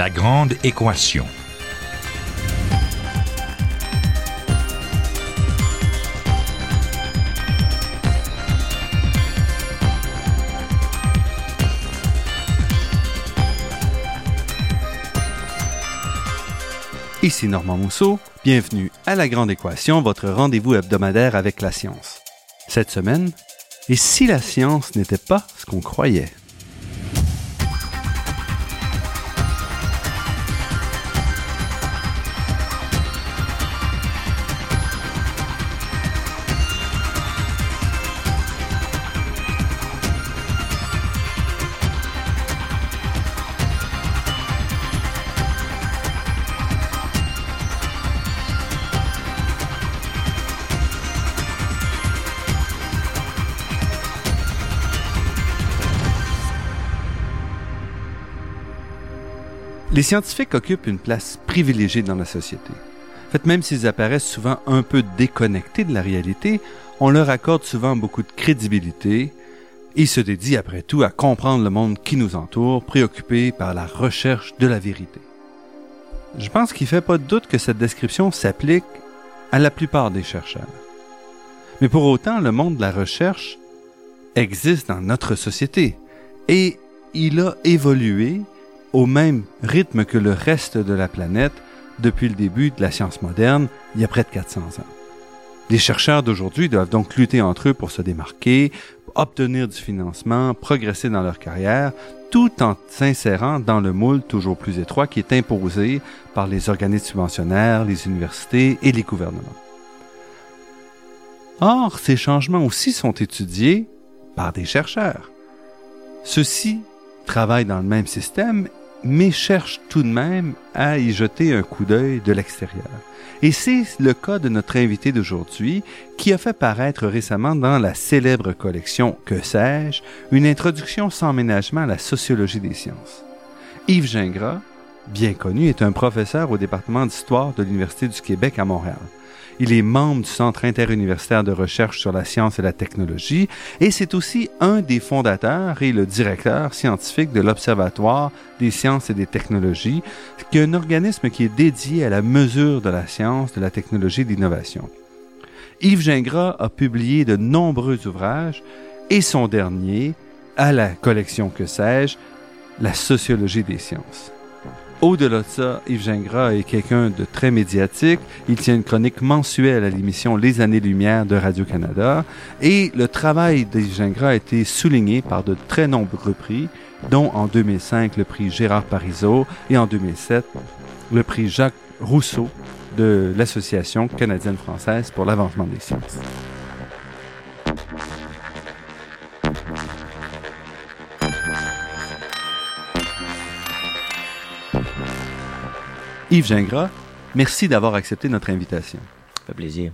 La grande équation. Ici Normand Mousseau, bienvenue à La Grande Équation, votre rendez-vous hebdomadaire avec la science. Cette semaine, et si la science n'était pas ce qu'on croyait? Les scientifiques occupent une place privilégiée dans la société. En fait, même s'ils apparaissent souvent un peu déconnectés de la réalité, on leur accorde souvent beaucoup de crédibilité. Ils se dédient après tout à comprendre le monde qui nous entoure, préoccupés par la recherche de la vérité. Je pense qu'il ne fait pas de doute que cette description s'applique à la plupart des chercheurs. Mais pour autant, le monde de la recherche existe dans notre société et il a évolué au même rythme que le reste de la planète depuis le début de la science moderne, il y a près de 400 ans. Les chercheurs d'aujourd'hui doivent donc lutter entre eux pour se démarquer, obtenir du financement, progresser dans leur carrière, tout en s'insérant dans le moule toujours plus étroit qui est imposé par les organismes subventionnaires, les universités et les gouvernements. Or, ces changements aussi sont étudiés par des chercheurs. Ceux-ci travaillent dans le même système mais cherche tout de même à y jeter un coup d'œil de l'extérieur. Et c'est le cas de notre invité d'aujourd'hui qui a fait paraître récemment dans la célèbre collection Que sais-je une introduction sans ménagement à la sociologie des sciences. Yves Gingras, bien connu, est un professeur au département d'histoire de l'Université du Québec à Montréal. Il est membre du Centre interuniversitaire de recherche sur la science et la technologie et c'est aussi un des fondateurs et le directeur scientifique de l'Observatoire des sciences et des technologies, qui est un organisme qui est dédié à la mesure de la science, de la technologie et de l'innovation. Yves Gingras a publié de nombreux ouvrages et son dernier, à la collection Que sais-je, La sociologie des sciences. Au-delà de ça, Yves Gingras est quelqu'un de très médiatique. Il tient une chronique mensuelle à l'émission Les Années-Lumière de Radio-Canada. Et le travail d'Yves Gingras a été souligné par de très nombreux prix, dont en 2005 le prix Gérard Parizeau et en 2007 le prix Jacques Rousseau de l'Association canadienne-française pour l'avancement des sciences. Yves Gingras, merci d'avoir accepté notre invitation. Ça fait plaisir.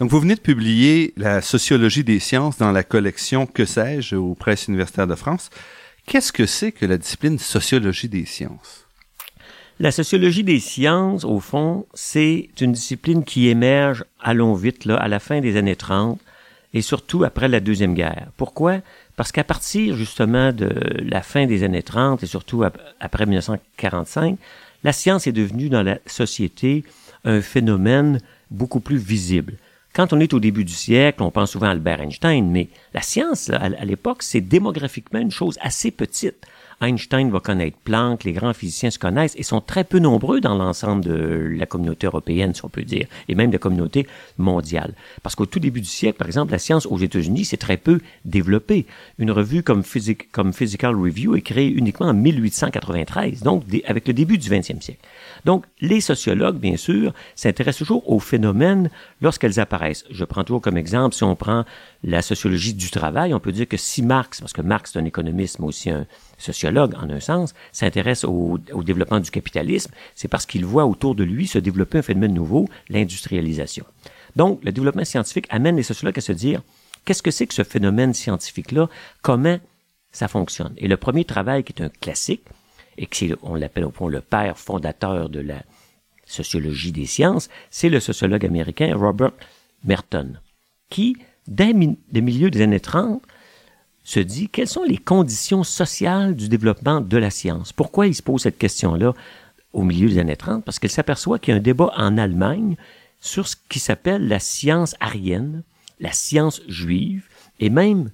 Donc, vous venez de publier La sociologie des sciences dans la collection Que sais-je aux presses universitaires de France. Qu'est-ce que c'est que la discipline sociologie des sciences? La sociologie des sciences, au fond, c'est une discipline qui émerge, allons vite, là, à la fin des années 30 et surtout après la Deuxième Guerre. Pourquoi? Parce qu'à partir, justement, de la fin des années 30 et surtout après 1945, la science est devenue dans la société un phénomène beaucoup plus visible. Quand on est au début du siècle, on pense souvent à Albert Einstein, mais la science, à l'époque, c'est démographiquement une chose assez petite. Einstein va connaître Planck, les grands physiciens se connaissent et sont très peu nombreux dans l'ensemble de la communauté européenne, si on peut dire, et même de la communauté mondiale. Parce qu'au tout début du siècle, par exemple, la science aux États-Unis s'est très peu développée. Une revue comme, comme Physical Review est créée uniquement en 1893, donc avec le début du 20e siècle. Donc, les sociologues, bien sûr, s'intéressent toujours aux phénomènes lorsqu'elles apparaissent. Je prends toujours comme exemple, si on prend la sociologie du travail, on peut dire que si Marx, parce que Marx est un économiste, mais aussi un sociologue en un sens, s'intéresse au, développement du capitalisme, c'est parce qu'il voit autour de lui se développer un phénomène nouveau, l'industrialisation. Donc, le développement scientifique amène les sociologues à se dire, qu'est-ce que c'est que ce phénomène scientifique-là? Comment ça fonctionne? Et le premier travail, qui est un classique, et qui, on l'appelle au fond le père fondateur de la sociologie des sciences, c'est le sociologue américain Robert Merton, qui, dès le milieu des années 30, se dit quelles sont les conditions sociales du développement de la science? Pourquoi il se pose cette question-là au milieu des années 30? Parce qu'elle s'aperçoit qu'il y a un débat en Allemagne sur ce qui s'appelle la science arienne, la science juive, et même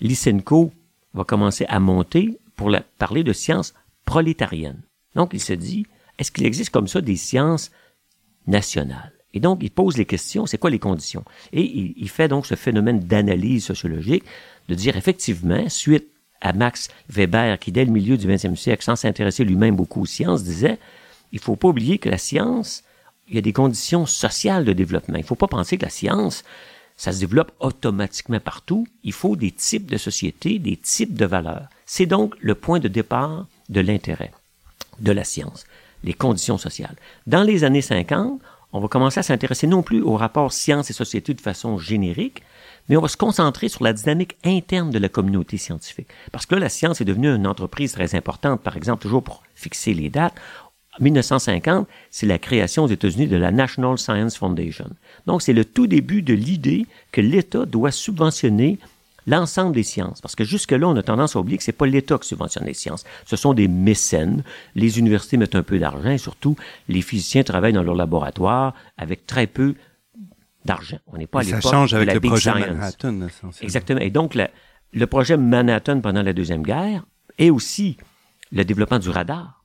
Lysenko va commencer à monter pour parler de science prolétarienne. Donc il se dit, est-ce qu'il existe comme ça des sciences nationales? Et donc, il pose les questions, c'est quoi les conditions? Et il, il fait donc ce phénomène d'analyse sociologique de dire effectivement, suite à Max Weber, qui dès le milieu du 20e siècle, sans s'intéresser lui-même beaucoup aux sciences, disait, il faut pas oublier que la science, il y a des conditions sociales de développement. Il faut pas penser que la science, ça se développe automatiquement partout. Il faut des types de sociétés, des types de valeurs. C'est donc le point de départ de l'intérêt de la science, les conditions sociales. Dans les années 50, on va commencer à s'intéresser non plus au rapport science et société de façon générique, mais on va se concentrer sur la dynamique interne de la communauté scientifique. Parce que là, la science est devenue une entreprise très importante, par exemple, toujours pour fixer les dates. En 1950, c'est la création aux États-Unis de la National Science Foundation. Donc, c'est le tout début de l'idée que l'État doit subventionner l'ensemble des sciences. Parce que jusque-là, on a tendance à oublier que c'est pas l'État qui subventionne les sciences. Ce sont des mécènes. Les universités mettent un peu d'argent et surtout, les physiciens travaillent dans leur laboratoire avec très peu d'argent. On n'est pas à l'époque Ça change avec de la le Big projet Science. Manhattan. Exactement. Et donc, le, le projet Manhattan pendant la Deuxième Guerre et aussi le développement du radar,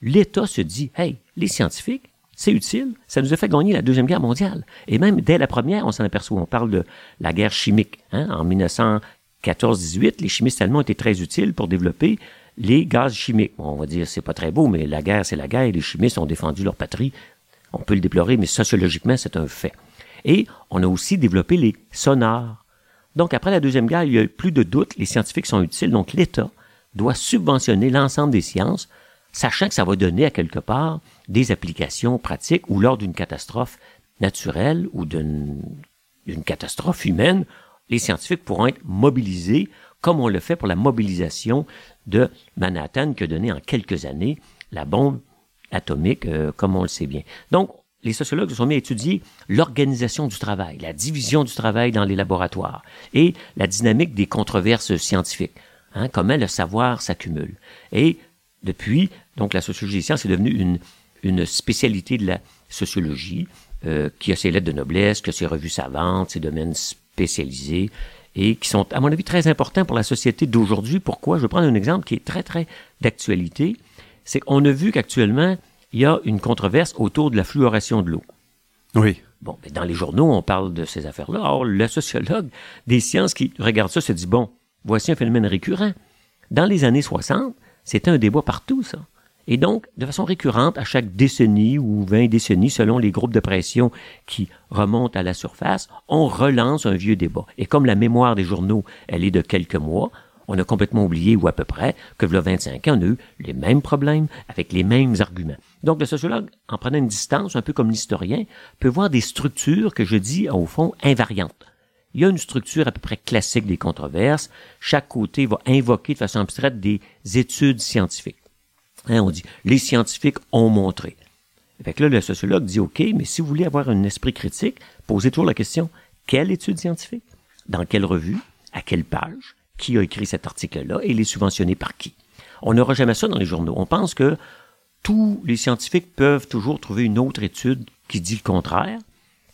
l'État se dit, hey, les scientifiques, c'est utile, ça nous a fait gagner la Deuxième Guerre mondiale. Et même dès la première, on s'en aperçoit, on parle de la guerre chimique. Hein? En 1914-18, les chimistes allemands étaient très utiles pour développer les gaz chimiques. On va dire, c'est pas très beau, mais la guerre, c'est la guerre, et les chimistes ont défendu leur patrie. On peut le déplorer, mais sociologiquement, c'est un fait. Et on a aussi développé les sonars. Donc, après la Deuxième Guerre, il y a plus de doute, les scientifiques sont utiles, donc l'État doit subventionner l'ensemble des sciences, sachant que ça va donner à quelque part des applications pratiques ou lors d'une catastrophe naturelle ou d'une catastrophe humaine, les scientifiques pourront être mobilisés comme on le fait pour la mobilisation de Manhattan que donné en quelques années la bombe atomique, euh, comme on le sait bien. Donc, les sociologues se sont mis à étudier l'organisation du travail, la division du travail dans les laboratoires et la dynamique des controverses scientifiques, hein, comment le savoir s'accumule. Et depuis, donc la sociologie des sciences est devenue une, une spécialité de la sociologie euh, qui a ses lettres de noblesse, qui a ses revues savantes, ses domaines spécialisés et qui sont, à mon avis, très importants pour la société d'aujourd'hui. Pourquoi? Je vais prendre un exemple qui est très, très d'actualité. C'est qu'on a vu qu'actuellement, il y a une controverse autour de la fluoration de l'eau. Oui. Bon, mais dans les journaux, on parle de ces affaires-là. Or, le sociologue des sciences qui regarde ça se dit, bon, voici un phénomène récurrent. Dans les années 60, c'était un débat partout, ça. Et donc, de façon récurrente, à chaque décennie ou 20 décennies, selon les groupes de pression qui remontent à la surface, on relance un vieux débat. Et comme la mémoire des journaux, elle est de quelques mois, on a complètement oublié, ou à peu près, que le 25 ans, on a eu les mêmes problèmes avec les mêmes arguments. Donc, le sociologue, en prenant une distance, un peu comme l'historien, peut voir des structures que je dis, au fond, invariantes. Il y a une structure à peu près classique des controverses. Chaque côté va invoquer de façon abstraite des études scientifiques. Hein, on dit, les scientifiques ont montré. Fait que là, le sociologue dit, OK, mais si vous voulez avoir un esprit critique, posez toujours la question, quelle étude scientifique? Dans quelle revue? À quelle page? Qui a écrit cet article-là? Et il est subventionné par qui? On n'aura jamais ça dans les journaux. On pense que tous les scientifiques peuvent toujours trouver une autre étude qui dit le contraire.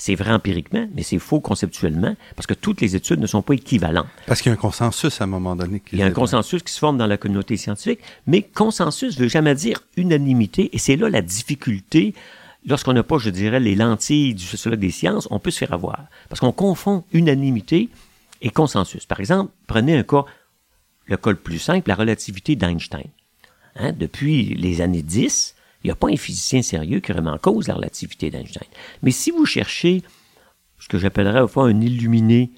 C'est vrai empiriquement, mais c'est faux conceptuellement, parce que toutes les études ne sont pas équivalentes. Parce qu'il y a un consensus à un moment donné. Il y a un consensus qui se forme dans la communauté scientifique, mais consensus veut jamais dire unanimité, et c'est là la difficulté. Lorsqu'on n'a pas, je dirais, les lentilles du sociologue des sciences, on peut se faire avoir. Parce qu'on confond unanimité et consensus. Par exemple, prenez un cas, le cas le plus simple, la relativité d'Einstein. Hein, depuis les années 10, il n'y a pas un physicien sérieux qui remet en cause la relativité d'Einstein. Mais si vous cherchez ce que j'appellerais au fond un illuminé,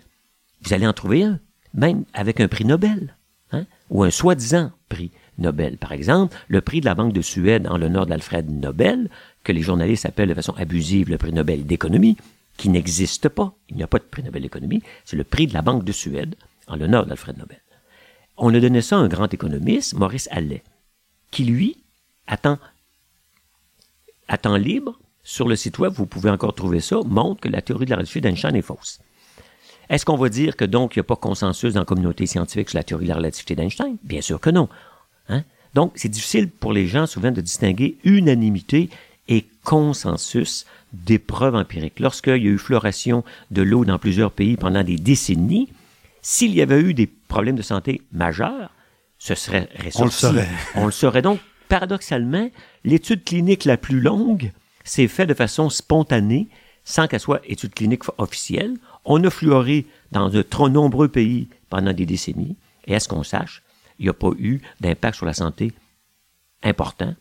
vous allez en trouver un, même avec un prix Nobel, hein, ou un soi-disant prix Nobel. Par exemple, le prix de la Banque de Suède en l'honneur d'Alfred Nobel, que les journalistes appellent de façon abusive le prix Nobel d'économie, qui n'existe pas. Il n'y a pas de prix Nobel d'économie. C'est le prix de la Banque de Suède en l'honneur d'Alfred Nobel. On a donné ça à un grand économiste, Maurice Allais, qui lui, attend à temps libre, sur le site web, vous pouvez encore trouver ça, montre que la théorie de la relativité d'Einstein est fausse. Est-ce qu'on va dire que donc il n'y a pas consensus dans la communauté scientifique sur la théorie de la relativité d'Einstein? Bien sûr que non. Hein? Donc, c'est difficile pour les gens souvent de distinguer unanimité et consensus des preuves empiriques. Lorsqu'il y a eu floration de l'eau dans plusieurs pays pendant des décennies, s'il y avait eu des problèmes de santé majeurs, ce serait ressorti. On le saurait. On le saurait. Donc, paradoxalement, l'étude clinique la plus longue s'est faite de façon spontanée, sans qu'elle soit étude clinique officielle. On a fluoré dans de trop nombreux pays pendant des décennies. Et à ce qu'on sache, il n'y a pas eu d'impact sur la santé important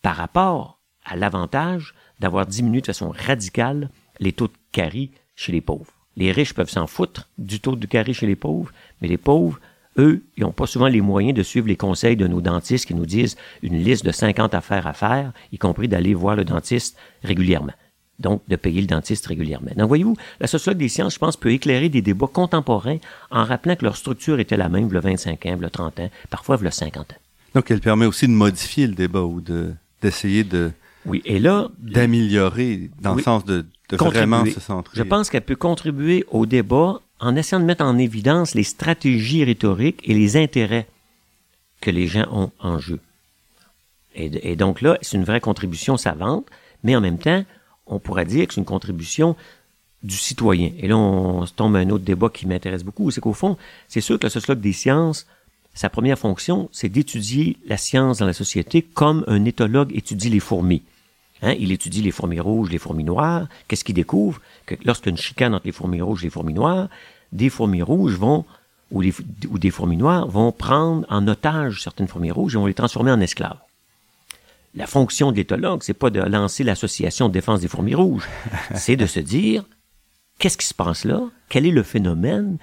par rapport à l'avantage d'avoir diminué de façon radicale les taux de carie chez les pauvres. Les riches peuvent s'en foutre du taux de carie chez les pauvres, mais les pauvres, eux, ils n'ont pas souvent les moyens de suivre les conseils de nos dentistes qui nous disent une liste de 50 affaires à faire, y compris d'aller voir le dentiste régulièrement. Donc, de payer le dentiste régulièrement. Donc, voyez-vous, la sociologue des sciences, je pense, peut éclairer des débats contemporains en rappelant que leur structure était la même, le 25 ans, le 30 ans, parfois le 50 ans. Donc, elle permet aussi de modifier le débat ou de, d'essayer de, oui, et là, d'améliorer dans le sens de, de vraiment se centrer. Je pense qu'elle peut contribuer au débat en essayant de mettre en évidence les stratégies rhétoriques et les intérêts que les gens ont en jeu. Et, donc là, c'est une vraie contribution savante, mais en même temps, on pourrait dire que c'est une contribution du citoyen. Et là, on tombe à un autre débat qui m'intéresse beaucoup, c'est qu'au fond, c'est sûr que le sociologue des sciences, sa première fonction, c'est d'étudier la science dans la société comme un éthologue étudie les fourmis. Hein, il étudie les fourmis rouges, les fourmis noires. Qu'est-ce qu'il découvre? Que lorsqu'il y a une chicane entre les fourmis rouges et les fourmis noires, des fourmis rouges vont, ou, ou des fourmis noires vont prendre en otage certaines fourmis rouges et vont les transformer en esclaves. La fonction de l'éthologue, c'est pas de lancer l'association de défense des fourmis rouges. c'est de se dire, qu'est-ce qui se passe là? Quel est le phénomène?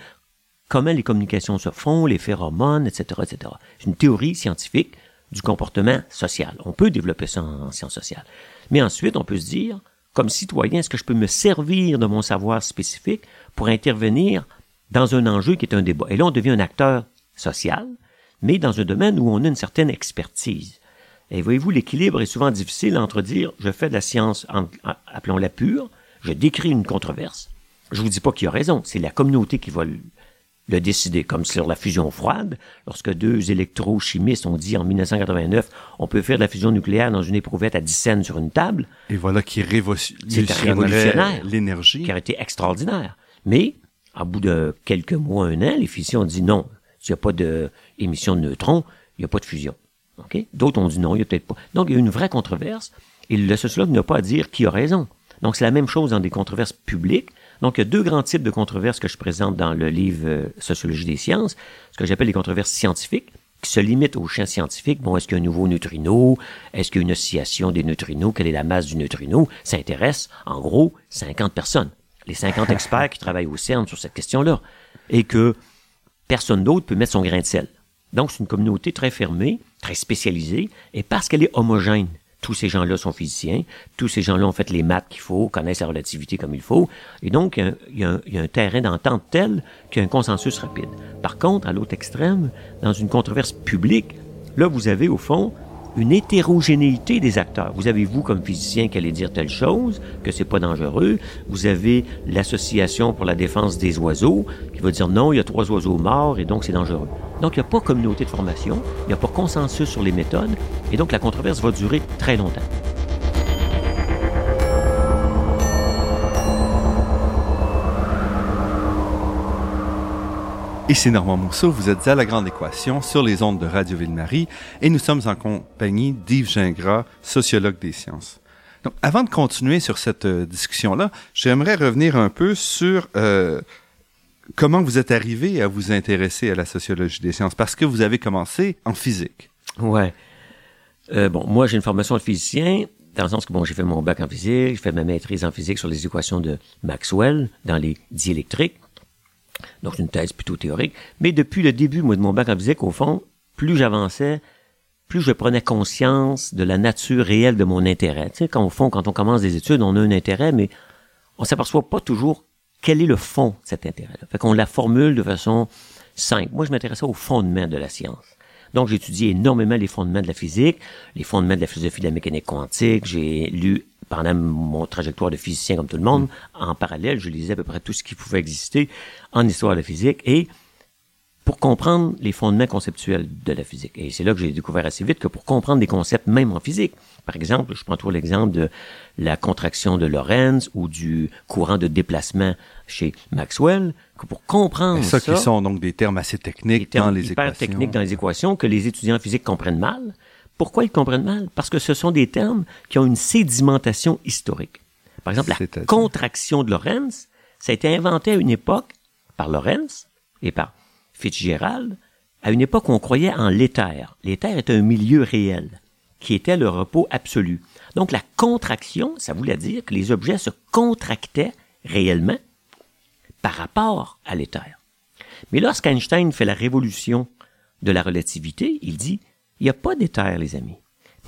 Comment les communications se font, les phéromones, etc., etc. C'est une théorie scientifique du comportement social. On peut développer ça en sciences sociales. Mais ensuite, on peut se dire, comme citoyen, est-ce que je peux me servir de mon savoir spécifique pour intervenir dans un enjeu qui est un débat? Et là, on devient un acteur social, mais dans un domaine où on a une certaine expertise. Et voyez-vous, l'équilibre est souvent difficile entre dire, je fais de la science, appelons-la pure, je décris une controverse. Je vous dis pas qui a raison, c'est la communauté qui va le décider, comme sur la fusion froide, lorsque deux électrochimistes ont dit en 1989, on peut faire de la fusion nucléaire dans une éprouvette à 10 cents sur une table. Et voilà qui révolutionnaire l'énergie. Qui a été extraordinaire. Mais, à bout de quelques mois, un an, les physiciens ont dit non, s'il n'y a pas d'émission de, neutrons, il n'y a pas de fusion. D'autres ont dit non, il n'y a peut-être pas. Donc, il y a une vraie controverse, et le sociologue n'a pas à dire qui a raison. Donc, c'est la même chose dans des controverses publiques. Donc, il y a deux grands types de controverses que je présente dans le livre euh, Sociologie des sciences, ce que j'appelle les controverses scientifiques, qui se limitent au champ scientifique. Bon, est-ce qu'il y a un nouveau neutrino? Est-ce qu'il y a une oscillation des neutrinos? Quelle est la masse du neutrino? Ça intéresse, en gros, 50 personnes. Les 50 experts qui travaillent au CERN sur cette question-là. Et que personne d'autre peut mettre son grain de sel. Donc, c'est une communauté très fermée, très spécialisée, et parce qu'elle est homogène, tous ces gens-là sont physiciens, tous ces gens-là ont fait les maths qu'il faut, connaissent la relativité comme il faut, et donc il y a, un, terrain d'entente tel qu'il y a un consensus rapide. Par contre, à l'autre extrême, dans une controverse publique, là, vous avez au fond une hétérogénéité des acteurs. Vous avez vous comme physicien qui allez dire telle chose, que c'est pas dangereux. Vous avez l'association pour la défense des oiseaux qui va dire non, il y a trois oiseaux morts et donc c'est dangereux. Donc il n'y a pas communauté de formation, il n'y a pas consensus sur les méthodes et donc la controverse va durer très longtemps. Ici Normand Mousseau, vous êtes à La Grande Équation sur les ondes de Radio Ville-Marie et nous sommes en compagnie d'Yves Gingras, sociologue des sciences. Donc, avant de continuer sur cette euh, discussion-là, j'aimerais revenir un peu sur euh, comment vous êtes arrivé à vous intéresser à la sociologie des sciences, parce que vous avez commencé en physique. Ouais. Euh, bon, moi, j'ai une formation de physicien, dans le sens que bon, j'ai fait mon bac en physique, j'ai fait ma maîtrise en physique sur les équations de Maxwell dans les diélectriques. Donc, c'est une thèse plutôt théorique. Mais depuis le début, moi, de mon bac en physique, au fond, plus j'avançais, plus je prenais conscience de la nature réelle de mon intérêt. Tu sais, quand au fond, quand on commence des études, on a un intérêt, mais on s'aperçoit pas toujours quel est le fond de cet intérêt-là. Fait qu'on la formule de façon simple. Moi, je m'intéressais au fondement de la science. Donc, j'ai étudié énormément les fondements de la physique, les fondements de la philosophie de la mécanique quantique. J'ai lu pendant mon trajectoire de physicien comme tout le monde, en parallèle, je lisais à peu près tout ce qui pouvait exister en histoire de la physique et pour comprendre les fondements conceptuels de la physique. Et c'est là que j'ai découvert assez vite que pour comprendre des concepts même en physique, par exemple, je prends toujours l'exemple de la contraction de Lorentz ou du courant de déplacement chez Maxwell, que pour comprendre ça, ça, qui sont donc des termes assez techniques dans les hyper équations. techniques dans les équations que les étudiants en physique comprennent mal. Pourquoi ils comprennent mal? Parce que ce sont des termes qui ont une sédimentation historique. Par exemple, la contraction de Lorentz, ça a été inventé à une époque par Lorentz et par Fitzgerald, à une époque où on croyait en l'éther. L'éther est un milieu réel, qui était le repos absolu. Donc la contraction, ça voulait dire que les objets se contractaient réellement par rapport à l'éther. Mais lorsqu'Einstein fait la révolution de la relativité, il dit, il n'y a pas d'éther, les amis.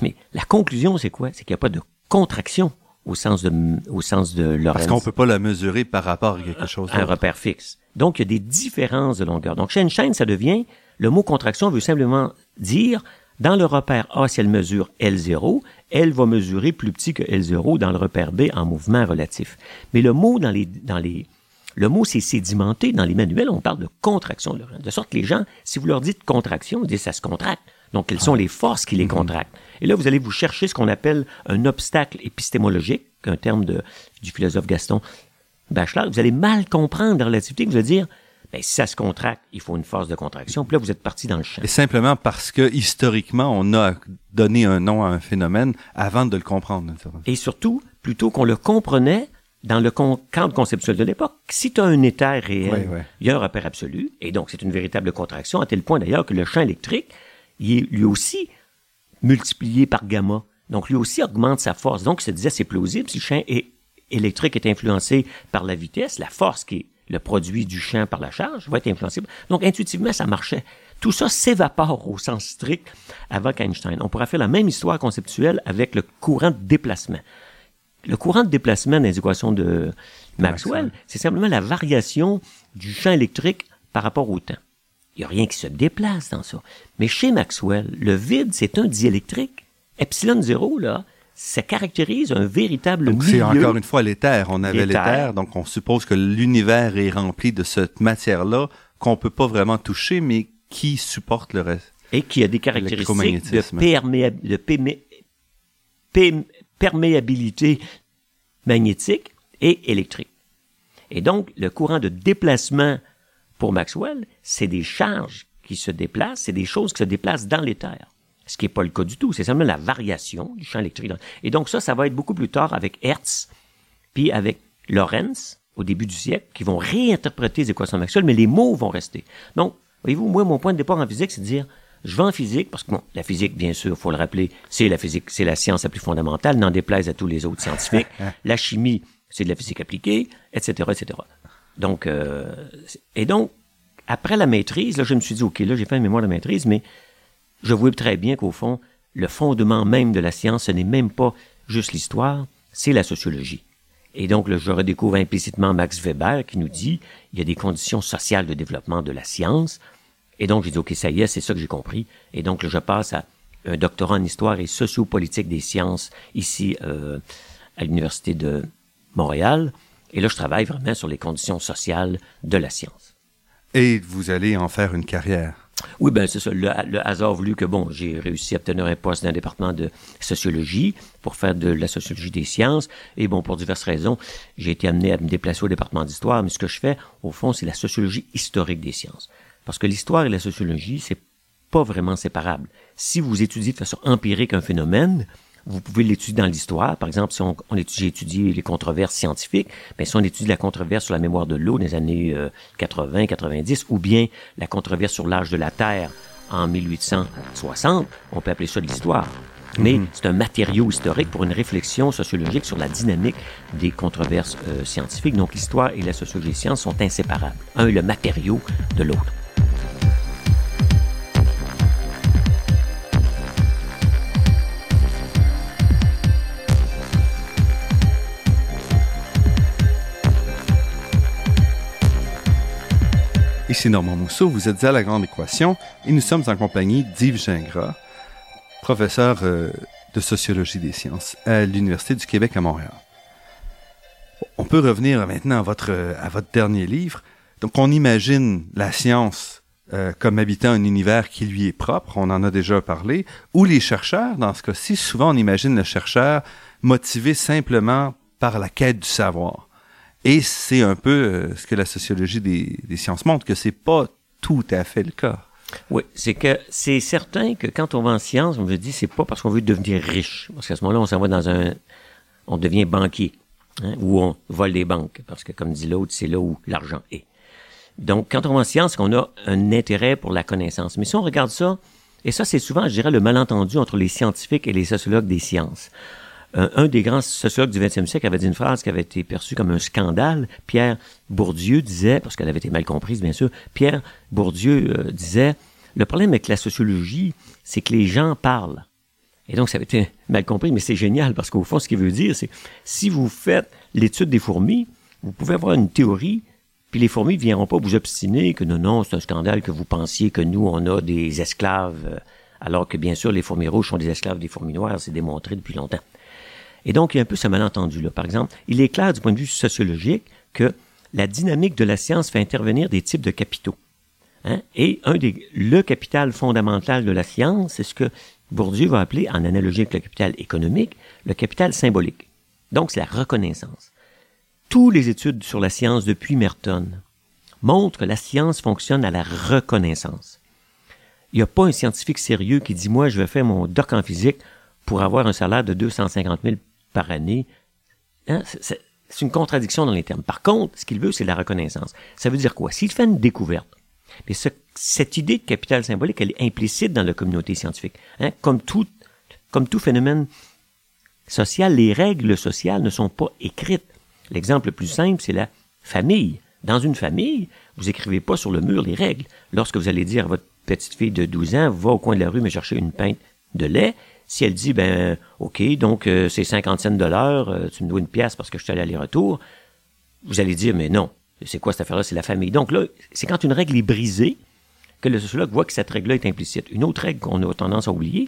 Mais la conclusion, c'est quoi? C'est qu'il n'y a pas de contraction au sens de, au sens de Lorentz Parce qu'on peut pas la mesurer par rapport à quelque chose un repère fixe. Donc, il y a des différences de longueur. Donc, Einstein, ça devient, le mot contraction veut simplement dire, dans le repère A, si elle mesure L0, elle va mesurer plus petit que L0 dans le repère B en mouvement relatif. Mais le mot dans les, dans les, le mot c'est sédimenté. Dans les manuels, on parle de contraction de Lorentz. De sorte que les gens, si vous leur dites contraction, ils disent ça se contracte. Donc, quelles sont les forces qui les contractent? Et là, vous allez vous chercher ce qu'on appelle un obstacle épistémologique, un terme de, du philosophe Gaston Bachelard. Vous allez mal comprendre la relativité. Vous allez dire, ben, si ça se contracte, il faut une force de contraction. Puis là, vous êtes parti dans le champ. Et simplement parce que historiquement, on a donné un nom à un phénomène avant de le comprendre. Et surtout, plutôt qu'on le comprenait dans le con- cadre conceptuel de l'époque. Si tu as un éther réel, il y a un repère absolu, et donc c'est une véritable contraction, à tel point d'ailleurs que le champ électrique, il est lui aussi multiplié par gamma. Donc lui aussi augmente sa force. Donc il se disait, c'est plausible, si le champ est- électrique est influencé par la vitesse, la force qui est le produit du champ par la charge va être influencée. Donc intuitivement, ça marchait. Tout ça s'évapore au sens strict avec Einstein. On pourrait faire la même histoire conceptuelle avec le courant de déplacement. Le courant de déplacement dans les équations de Maxwell, Maxwell. c'est simplement la variation du champ électrique par rapport au temps. Il n'y a rien qui se déplace dans ça. Mais chez Maxwell, le vide, c'est un diélectrique. Epsilon 0, là, ça caractérise un véritable Donc, milieu. c'est encore une fois l'éther. On avait L'éther. donc on suppose que l'univers est rempli de cette matière-là qu'on peut pas vraiment toucher, mais qui supporte le reste. et qui a des caractéristiques de, L'électromagnétisme. perméa- de pémé- pém- perméabilité magnétique et électrique. Et donc, le courant de déplacement pour Maxwell, c'est des charges qui se déplacent, c'est des choses qui se déplacent dans l'éther. Ce qui n'est pas le cas du tout, c'est simplement la variation du champ électrique. Et donc ça, ça va être beaucoup plus tard avec Hertz, puis avec Lorentz, au début du siècle, qui vont réinterpréter les équations de Maxwell, mais les mots vont rester. Donc, voyez-vous, moi, mon point de départ en physique, c'est de dire, je vais en physique, parce que bon, la physique, bien sûr, faut le rappeler, c'est la physique, c'est la science la plus fondamentale, n'en déplaise à tous les autres scientifiques. la chimie, c'est de la physique appliquée, etc., etc. Donc, euh, et donc, après la maîtrise, là, je me suis dit, OK, là, j'ai fait une mémoire de maîtrise, mais je vois très bien qu'au fond, le fondement même de la science, ce n'est même pas juste l'histoire, c'est la sociologie. Et donc, là, je redécouvre implicitement Max Weber qui nous dit il y a des conditions sociales de développement de la science. Et donc, j'ai dit, OK, ça y est, c'est ça que j'ai compris. Et donc, là, je passe à un doctorat en histoire et sociopolitique des sciences ici euh, à l'Université de Montréal. Et là, je travaille vraiment sur les conditions sociales de la science. Et vous allez en faire une carrière. Oui, ben c'est ça. Le, le hasard a voulu que, bon, j'ai réussi à obtenir un poste dans le département de sociologie pour faire de la sociologie des sciences. Et bon, pour diverses raisons, j'ai été amené à me déplacer au département d'histoire. Mais ce que je fais, au fond, c'est la sociologie historique des sciences. Parce que l'histoire et la sociologie, c'est pas vraiment séparable. Si vous étudiez de façon empirique un phénomène, vous pouvez l'étudier dans l'histoire. Par exemple, si on, on étudie, j'ai étudié les controverses scientifiques, ben, si on étudie la controverse sur la mémoire de l'eau des années 80-90, ou bien la controverse sur l'âge de la Terre en 1860, on peut appeler ça de l'histoire. Mais c'est un matériau historique pour une réflexion sociologique sur la dynamique des controverses euh, scientifiques. Donc l'histoire et la sociologie des sciences sont inséparables. Un est le matériau de l'autre. Ici Normand Mousseau, vous êtes à La Grande Équation et nous sommes en compagnie d'Yves Gingras, professeur euh, de sociologie des sciences à l'Université du Québec à Montréal. On peut revenir maintenant à votre, dernier livre. Donc, on imagine la science euh, comme habitant un univers qui lui est propre, on en a déjà parlé, ou les chercheurs, dans ce cas-ci, souvent on imagine le chercheur motivé simplement par la quête du savoir. Et c'est un peu euh, ce que la sociologie des, sciences montre, que c'est pas tout à fait le cas. Oui, c'est que c'est certain que quand on va en science, on veut dire c'est pas parce qu'on veut devenir riche, parce qu'à ce moment-là, on s'en va dans un, on devient banquier, hein, ou on vole des banques, parce que comme dit l'autre, c'est là où l'argent est. Donc, quand on va en science, c'est qu'on a un intérêt pour la connaissance. Mais si on regarde ça, et ça, c'est souvent, je dirais, le malentendu entre les scientifiques et les sociologues des sciences. Un, des grands sociologues du 20e siècle avait dit une phrase qui avait été perçue comme un scandale. Pierre Bourdieu disait, parce qu'elle avait été mal comprise, bien sûr, Pierre Bourdieu euh, disait, le problème avec la sociologie, c'est que les gens parlent. Et donc, ça avait été mal compris, mais c'est génial, parce qu'au fond, ce qu'il veut dire, c'est si vous faites l'étude des fourmis, vous pouvez avoir une théorie, puis les fourmis ne viendront pas vous obstiner que non, non, c'est un scandale que vous pensiez que nous, on a des esclaves, euh, alors que bien sûr, les fourmis rouges sont des esclaves des fourmis noires, c'est démontré depuis longtemps. Et donc, il y a un peu ce malentendu-là. Par exemple, il est clair du point de vue sociologique que la dynamique de la science fait intervenir des types de capitaux. Hein? Et un des, le capital fondamental de la science, c'est ce que Bourdieu va appeler, en analogie avec le capital économique, le capital symbolique. Donc, c'est la reconnaissance. Toutes les études sur la science depuis Merton montrent que la science fonctionne à la reconnaissance. Il n'y a pas un scientifique sérieux qui dit, moi, je vais faire mon doc en physique pour avoir un salaire de 250 000 par année. Hein? C'est une contradiction dans les termes. Par contre, ce qu'il veut, c'est la reconnaissance. Ça veut dire quoi? S'il fait une découverte, mais cette idée de capital symbolique, elle est implicite dans la communauté scientifique. Hein? Comme, tout, comme tout phénomène social, les règles sociales ne sont pas écrites. L'exemple le plus simple, c'est la famille. Dans une famille, vous écrivez pas sur le mur les règles. Lorsque vous allez dire à votre petite fille de 12 ans, va au coin de la rue me chercher une pinte de lait, si elle dit, ben, OK, donc euh, c'est 50 cents de l'heure, euh, tu me dois une pièce parce que je suis allé aller-retour, vous allez dire, mais non, c'est quoi cette affaire-là? C'est la famille. Donc là, c'est quand une règle est brisée que le sociologue voit que cette règle-là est implicite. Une autre règle qu'on a tendance à oublier,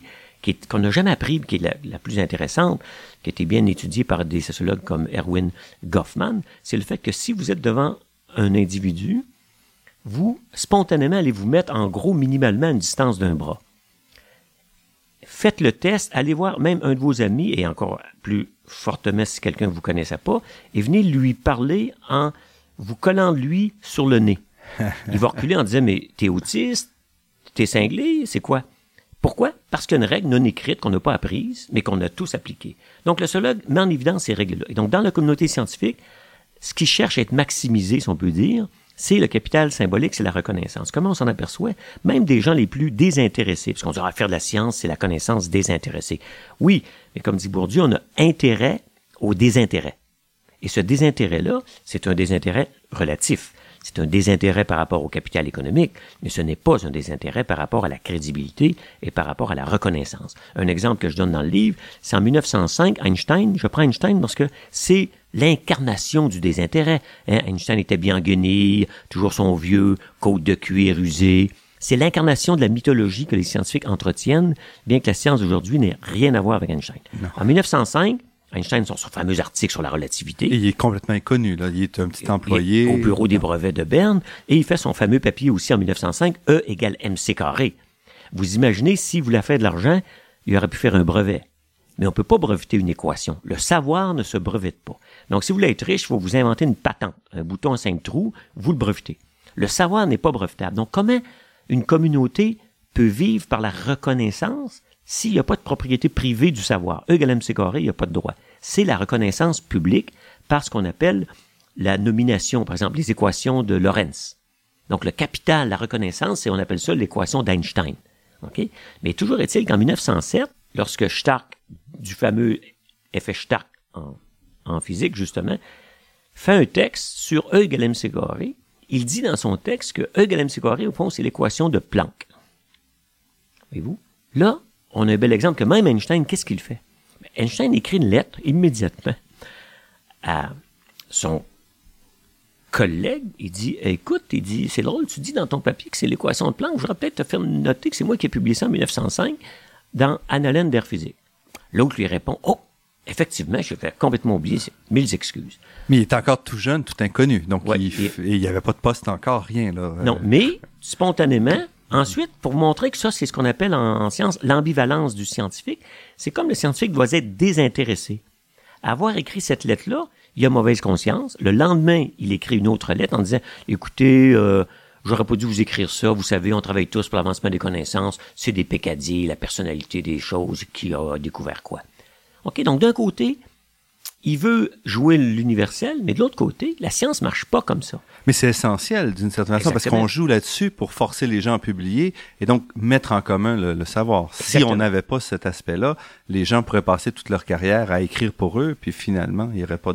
qu'on n'a jamais appris, qui est la, plus intéressante, qui a été bien étudiée par des sociologues comme Erwin Goffman, c'est le fait que si vous êtes devant un individu, vous, spontanément, allez vous mettre en gros minimalement une distance d'un bras. Faites le test, allez voir même un de vos amis, et encore plus fortement si quelqu'un ne vous connaissait pas, et venez lui parler en vous collant lui sur le nez. Il va reculer en disant, mais t'es autiste, t'es cinglé, c'est quoi? Pourquoi? Parce qu'il y a une règle non écrite qu'on n'a pas apprise, mais qu'on a tous appliquée. Donc, le sociologue met en évidence ces règles-là. Et donc, dans la communauté scientifique, ce qui cherche à être maximisé, si on peut dire, c'est le capital symbolique, c'est la reconnaissance. Comment on s'en aperçoit? Même des gens les plus désintéressés, parce qu'on dit, ah, faire de la science, c'est la connaissance désintéressée. Oui, mais comme dit Bourdieu, on a intérêt au désintérêt. Et ce désintérêt-là, c'est un désintérêt relatif. C'est un désintérêt par rapport au capital économique, mais ce n'est pas un désintérêt par rapport à la crédibilité et par rapport à la reconnaissance. Un exemple que je donne dans le livre, c'est en 1905, Einstein, je prends Einstein parce que c'est l'incarnation du désintérêt. Hein, Einstein était bien guenille, toujours son vieux côte de cuir usé. C'est l'incarnation de la mythologie que les scientifiques entretiennent, bien que la science d'aujourd'hui n'ait rien à voir avec Einstein. En 1905, Einstein son, son fameux article sur la relativité. il est complètement inconnu, là. Il est un petit employé. Au bureau des brevets de Berne. Et il fait son fameux papier aussi en 1905, E égale mc carré. Vous imaginez, si vous voulait fait de l'argent, il aurait pu faire un brevet. Mais on peut pas breveter une équation. Le savoir ne se brevette pas. Donc, si vous voulez être riche, il faut vous inventer une patente, un bouton à cinq trous, vous le brevetez. Le savoir n'est pas brevetable. Donc, comment une communauté peut vivre par la reconnaissance s'il n'y a pas de propriété privée du savoir? E égale carré, il n'y a pas de droit c'est la reconnaissance publique par ce qu'on appelle la nomination, par exemple les équations de Lorentz. Donc le capital, la reconnaissance, c'est on appelle ça l'équation d'Einstein. Okay? Mais toujours est-il qu'en 1907, lorsque Stark, du fameux effet Stark en, physique justement, fait un texte sur E égale mc il dit dans son texte que E égale au fond, c'est l'équation de Planck. Voyez-vous? Là, on a un bel exemple que même Einstein, qu'est-ce qu'il fait? Einstein écrit une lettre immédiatement à son collègue. Il dit, écoute, il dit, c'est drôle, tu dis dans ton papier que c'est l'équation de Planck. Je voudrais peut-être te faire noter que c'est moi qui ai publié ça en 1905 dans Annalen der Physik. L'autre lui répond, oh, effectivement, je vais complètement oublier, mille excuses. Mais il est encore tout jeune, tout inconnu. Donc, il n'y avait pas de poste encore, rien. Là. Non, mais spontanément, ensuite, pour montrer que ça, c'est ce qu'on appelle en, science l'ambivalence du scientifique, c'est comme le scientifique doit être désintéressé. Avoir écrit cette lettre-là, il a mauvaise conscience. Le lendemain, il écrit une autre lettre en disant, écoutez, euh, j'aurais pas dû vous écrire ça. Vous savez, on travaille tous pour l'avancement des connaissances. C'est des pécadilles, la personnalité des choses, qui a découvert quoi. OK, donc d'un côté, il veut jouer l'universel, mais de l'autre côté, la science marche pas comme ça. Mais c'est essentiel d'une certaine façon parce qu'on joue là-dessus pour forcer les gens à publier et donc mettre en commun le, savoir. Si on n'avait pas cet aspect-là, les gens pourraient passer toute leur carrière à écrire pour eux, puis finalement, il n'y aurait pas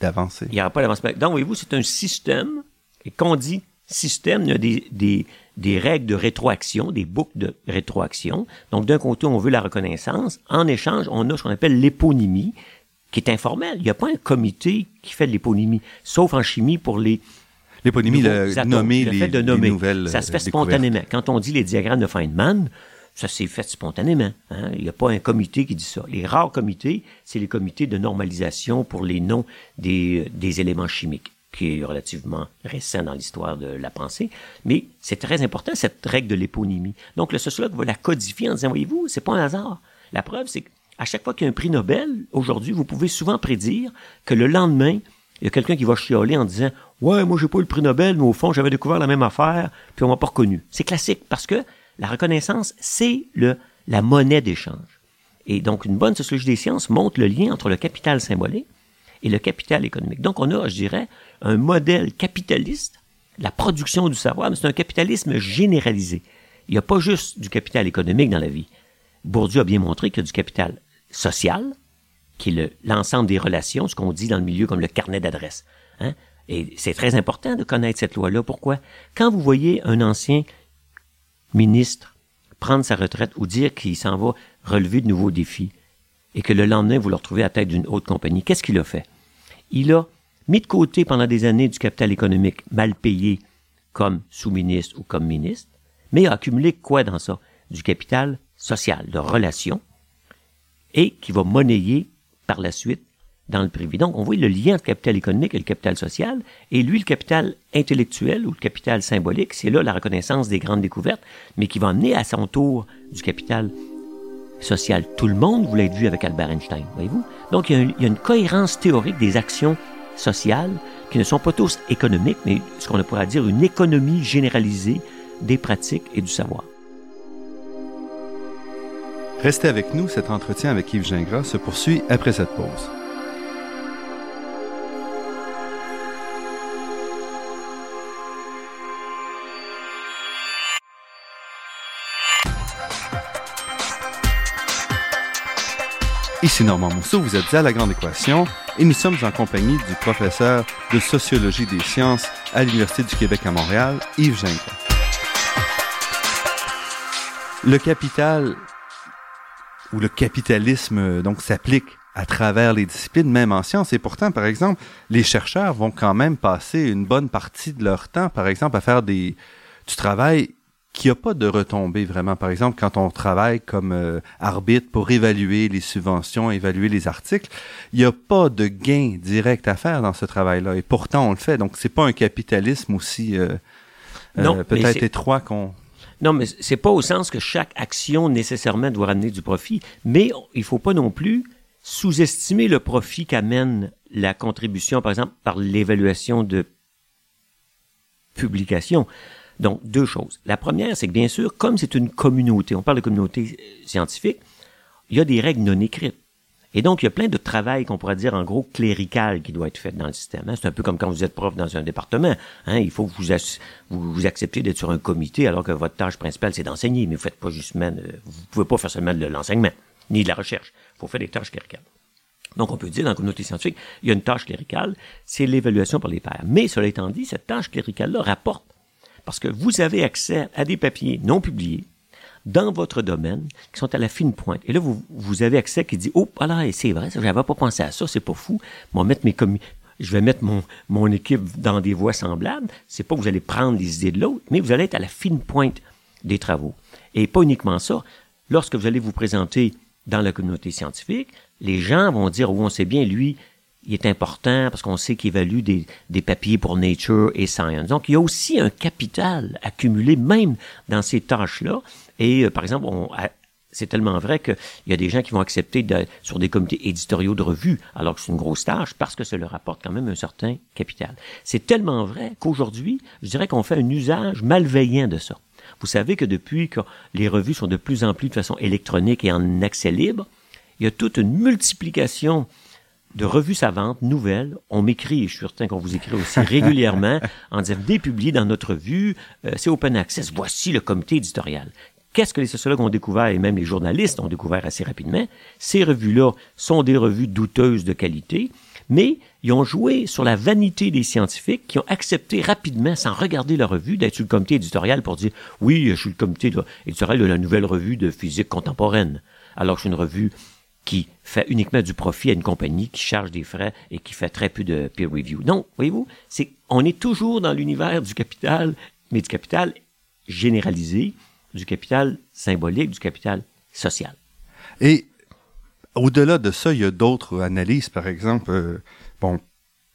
d'avancée. Il n'y aurait pas d'avancée. Donc, voyez-vous, c'est un système, et quand on dit système, il y a des, des, des règles de rétroaction, des boucles de rétroaction. Donc, d'un côté, on veut la reconnaissance. En échange, on a ce qu'on appelle l'éponymie, qui est informel. Il n'y a pas un comité qui fait de l'éponymie, sauf en chimie pour les L'éponymie, le, nommer le fait de nommer. nouvelles Ça se fait spontanément. Quand on dit les diagrammes de Feynman, ça s'est fait spontanément. Hein. Il n'y a pas un comité qui dit ça. Les rares comités, c'est les comités de normalisation pour les noms des, des éléments chimiques qui est relativement récent dans l'histoire de la pensée, mais c'est très important, cette règle de l'éponymie. Donc, le sociologue va la codifier en disant, voyez-vous, c'est pas un hasard. La preuve, c'est que à chaque fois qu'il y a un prix Nobel, aujourd'hui, vous pouvez souvent prédire que le lendemain, il y a quelqu'un qui va chialer en disant Ouais, moi j'ai pas eu le prix Nobel, mais au fond, j'avais découvert la même affaire, puis on m'a pas reconnu. C'est classique parce que la reconnaissance, c'est le la monnaie d'échange. Et donc, une bonne sociologie des sciences montre le lien entre le capital symbolique et le capital économique. Donc, on a, je dirais, un modèle capitaliste, la production du savoir, mais c'est un capitalisme généralisé. Il n'y a pas juste du capital économique dans la vie. Bourdieu a bien montré qu'il y a du capital social, qui est l'ensemble des relations, ce qu'on dit dans le milieu comme le carnet d'adresse. Hein? Et c'est très important de connaître cette loi-là. Pourquoi? Quand vous voyez un ancien ministre prendre sa retraite ou dire qu'il s'en va relever de nouveaux défis, et que le lendemain, vous le retrouvez à la tête d'une haute compagnie, qu'est-ce qu'il a fait? Il a mis de côté pendant des années du capital économique mal payé comme sous-ministre ou comme ministre, mais a accumulé quoi dans ça? Du capital social, de relations, et qui va monnayer par la suite dans le privé. Donc, on voit le lien entre le capital économique et le capital social, et lui, le capital intellectuel ou le capital symbolique, c'est là la reconnaissance des grandes découvertes, mais qui va amener à son tour du capital social. Tout le monde voulait être vu avec Albert Einstein, voyez-vous? Donc, il y, a une cohérence théorique des actions sociales qui ne sont pas tous économiques, mais ce qu'on pourrait dire une économie généralisée des pratiques et du savoir. Restez avec nous, cet entretien avec Yves Gingras se poursuit après cette pause. Ici Normand Mousseau, vous êtes à La Grande Équation et nous sommes en compagnie du professeur de sociologie des sciences à l'Université du Québec à Montréal, Yves Gingras. Le capital où le capitalisme euh, donc s'applique à travers les disciplines, même en sciences. Et pourtant, par exemple, les chercheurs vont quand même passer une bonne partie de leur temps, par exemple, à faire des, du travail qui n'a pas de retombées vraiment. Par exemple, quand on travaille comme euh, arbitre pour évaluer les subventions, évaluer les articles, il n'y a pas de gain direct à faire dans ce travail-là. Et pourtant, on le fait. Donc, c'est pas un capitalisme aussi euh, euh peut-être étroit qu'on non, mais c'est pas au sens que chaque action nécessairement doit ramener du profit, mais il faut pas non plus sous-estimer le profit qu'amène la contribution, par exemple, par l'évaluation de publication. Donc, deux choses. La première, c'est que bien sûr, comme c'est une communauté, on parle de communauté scientifique, il y a des règles non écrites. Et donc, il y a plein de travail qu'on pourrait dire en gros clérical qui doit être fait dans le système. Hein. C'est un peu comme quand vous êtes prof dans un département. Hein. Il faut que vous, vous, d'être sur un comité alors que votre tâche principale c'est d'enseigner, mais vous faites pas justement, vous pouvez pas faire seulement de l'enseignement ni de la recherche. Il faut faire des tâches cléricales. Donc, on peut dire dans la communauté scientifique, il y a une tâche cléricale, c'est l'évaluation par les pairs. Mais cela étant dit, cette tâche cléricale-là rapporte parce que vous avez accès à des papiers non publiés dans votre domaine qui sont à la fine pointe. Et là, vous, avez accès qui dit, oh, voilà, c'est vrai, j'avais pas pensé à ça, c'est pas fou. Je vais mettre mon, équipe dans des voies semblables. C'est pas que vous allez prendre les idées de l'autre, mais vous allez être à la fine pointe des travaux. Et pas uniquement ça. Lorsque vous allez vous présenter dans la communauté scientifique, les gens vont dire, oui, on sait bien, lui, il est important parce qu'on sait qu'il évalue des, des, papiers pour Nature et Science. Donc, il y a aussi un capital accumulé même dans ces tâches-là. Et, euh, par exemple, on, c'est tellement vrai qu'il y a des gens qui vont accepter de, sur des comités éditoriaux de revues, alors que c'est une grosse tâche, parce que ça leur apporte quand même un certain capital. C'est tellement vrai qu'aujourd'hui, je dirais qu'on fait un usage malveillant de ça. Vous savez que depuis que les revues sont de plus en plus de façon électronique et en accès libre, il y a toute une multiplication de revues savantes, nouvelles. On m'écrit, je suis certain qu'on vous écrit aussi régulièrement, en disant, publié dans notre revue, euh, c'est open access, voici le comité éditorial. Qu'est-ce que les sociologues ont découvert, et même les journalistes ont découvert assez rapidement? Ces revues-là sont des revues douteuses de qualité, mais ils ont joué sur la vanité des scientifiques qui ont accepté rapidement, sans regarder la revue, d'être sur le comité éditorial pour dire, oui, je suis le comité éditorial de la nouvelle revue de physique contemporaine. Alors que c'est une revue qui fait uniquement du profit à une compagnie qui charge des frais et qui fait très peu de peer review. Donc, voyez-vous, c'est, on est toujours dans l'univers du capital, mais du capital généralisé, du capital symbolique, du capital social. Et au-delà de ça, il y a d'autres analyses, par exemple, euh, bon,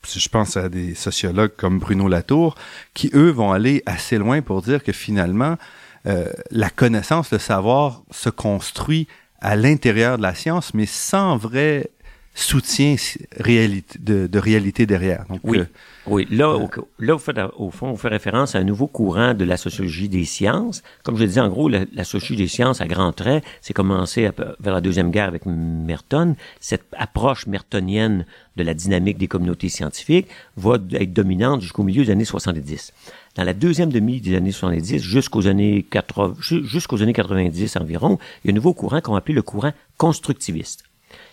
je pense à des sociologues comme Bruno Latour, qui eux vont aller assez loin pour dire que finalement, euh, la connaissance, le savoir se construit à l'intérieur de la science, mais sans vrai soutien réalité, de, de, réalité derrière. Donc, oui, euh, oui. Là, au, là vous faites, au fond, vous faites référence à un nouveau courant de la sociologie des sciences. Comme je disais, en gros, la, sociologie des sciences, à grands traits, c'est commencé vers la Deuxième Guerre avec Merton. Cette approche mertonienne de la dynamique des communautés scientifiques va être dominante jusqu'au milieu des années 70. Dans la deuxième demi des années 70 jusqu'aux années 80, jusqu'aux années 90 environ, il y a un nouveau courant qu'on appelle le courant constructiviste,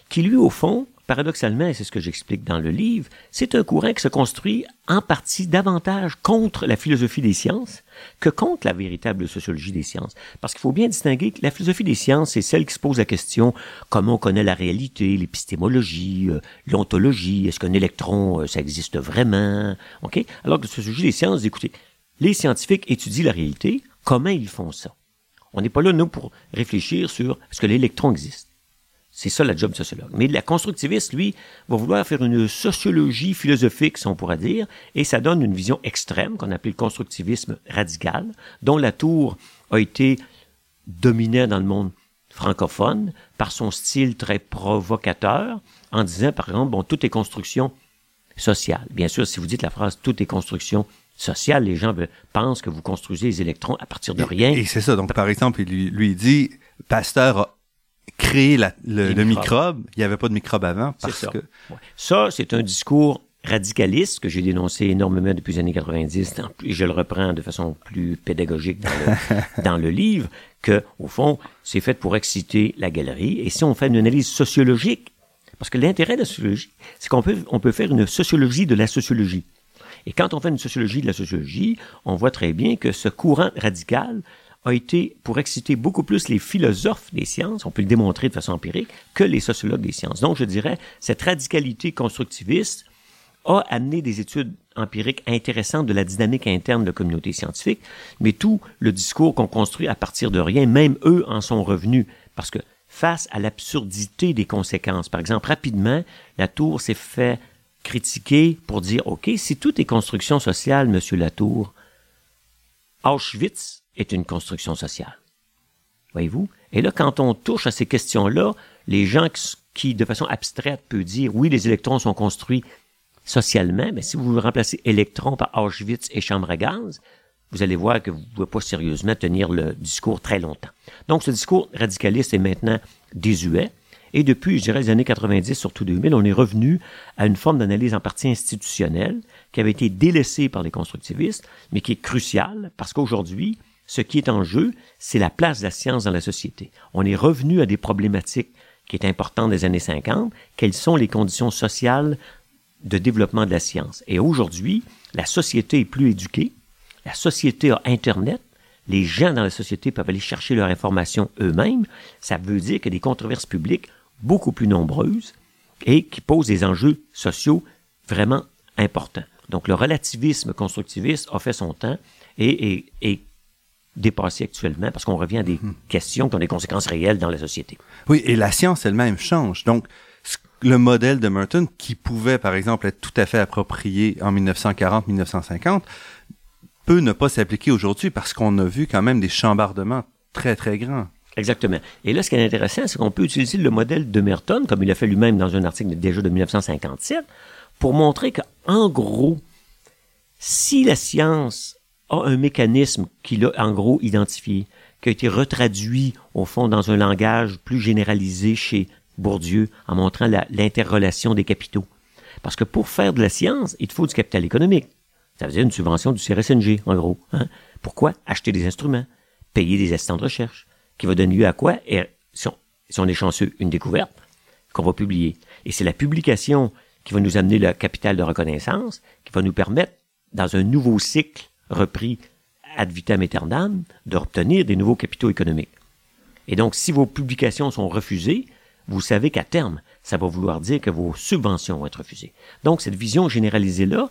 qui lui, au fond, paradoxalement, et c'est ce que j'explique dans le livre, c'est un courant qui se construit en partie davantage contre la philosophie des sciences que contre la véritable sociologie des sciences. Parce qu'il faut bien distinguer que la philosophie des sciences, c'est celle qui se pose la question comment on connaît la réalité, l'épistémologie, euh, l'ontologie, est-ce qu'un électron, euh, ça existe vraiment, ok? Alors que la sociologie des sciences, écoutez, les scientifiques étudient la réalité. Comment ils font ça? On n'est pas là, nous, pour réfléchir sur est-ce que l'électron existe. C'est ça la job de sociologue. Mais la constructiviste, lui, va vouloir faire une sociologie philosophique, si on pourrait dire, et ça donne une vision extrême qu'on appelle le constructivisme radical, dont la tour a été dominée dans le monde francophone par son style très provocateur, en disant, par exemple, bon, tout est construction sociale. Bien sûr, si vous dites la phrase tout est construction social, les gens pensent que vous construisez les électrons à partir de rien. Et, c'est ça. Donc, par exemple, il lui, dit, Pasteur a créé le, microbe. Il n'y avait pas de microbe avant. Parce ça. que... Ça, c'est un discours radicaliste que j'ai dénoncé énormément depuis les années 90 et je le reprends de façon plus pédagogique dans le, dans le livre que au fond c'est fait pour exciter la galerie et si on fait une analyse sociologique parce que l'intérêt de la sociologie c'est qu'on peut on peut faire une sociologie de la sociologie et quand on fait une sociologie de la sociologie, on voit très bien que ce courant radical a été pour exciter beaucoup plus les philosophes des sciences, on peut le démontrer de façon empirique, que les sociologues des sciences. Donc, je dirais, cette radicalité constructiviste a amené des études empiriques intéressantes de la dynamique interne de la communauté scientifique, mais tout le discours qu'on construit à partir de rien, même eux en sont revenus, parce que face à l'absurdité des conséquences, par exemple, rapidement, la tour s'est fait critiquer pour dire, OK, si tout est construction sociale, Monsieur Latour, Auschwitz est une construction sociale. Voyez-vous? Et là, quand on touche à ces questions-là, les gens qui, de façon abstraite, peuvent dire, oui, les électrons sont construits socialement, mais si vous remplacez électrons par Auschwitz et chambre à gaz, vous allez voir que vous ne pouvez pas sérieusement tenir le discours très longtemps. Donc, ce discours radicaliste est maintenant désuet. Et depuis, je dirais, les années 90, surtout 2000, on est revenu à une forme d'analyse en partie institutionnelle qui avait été délaissée par les constructivistes, mais qui est cruciale parce qu'aujourd'hui, ce qui est en jeu, c'est la place de la science dans la société. On est revenu à des problématiques qui étaient importantes des années 50. Quelles sont les conditions sociales de développement de la science? Et aujourd'hui, la société est plus éduquée. La société a Internet les gens dans la société peuvent aller chercher leur information eux-mêmes, ça veut dire que des controverses publiques beaucoup plus nombreuses et qui posent des enjeux sociaux vraiment importants. Donc le relativisme constructiviste a fait son temps et, dépassé actuellement parce qu'on revient à des Mhm. questions qui ont des conséquences réelles dans la société. Oui, et la science elle-même change. Donc, le modèle de Merton, qui pouvait, par exemple, être tout à fait approprié en 1940-1950, peut ne pas s'appliquer aujourd'hui parce qu'on a vu quand même des chambardements très, très grands. Exactement. Et là, ce qui est intéressant, c'est qu'on peut utiliser le modèle de Merton, comme il a fait lui-même dans un article déjà de 1957, pour montrer qu'en gros, si la science a un mécanisme qu'il a en gros identifié, qui a été retraduit au fond dans un langage plus généralisé chez Bourdieu, en montrant la- l'interrelation des capitaux. Parce que pour faire de la science, il te faut du capital économique. Ça veut dire une subvention du CRSNG, en gros. hein. Pourquoi acheter des instruments, payer des assistants de recherche, qui va donner lieu à quoi? Et, si, on, si on est chanceux, une découverte qu'on va publier. Et c'est la publication qui va nous amener le capital de reconnaissance, qui va nous permettre, dans un nouveau cycle repris ad vitam aeternam, d'obtenir des nouveaux capitaux économiques. Et donc, si vos publications sont refusées, vous savez qu'à terme, ça va vouloir dire que vos subventions vont être refusées. Donc, cette vision généralisée-là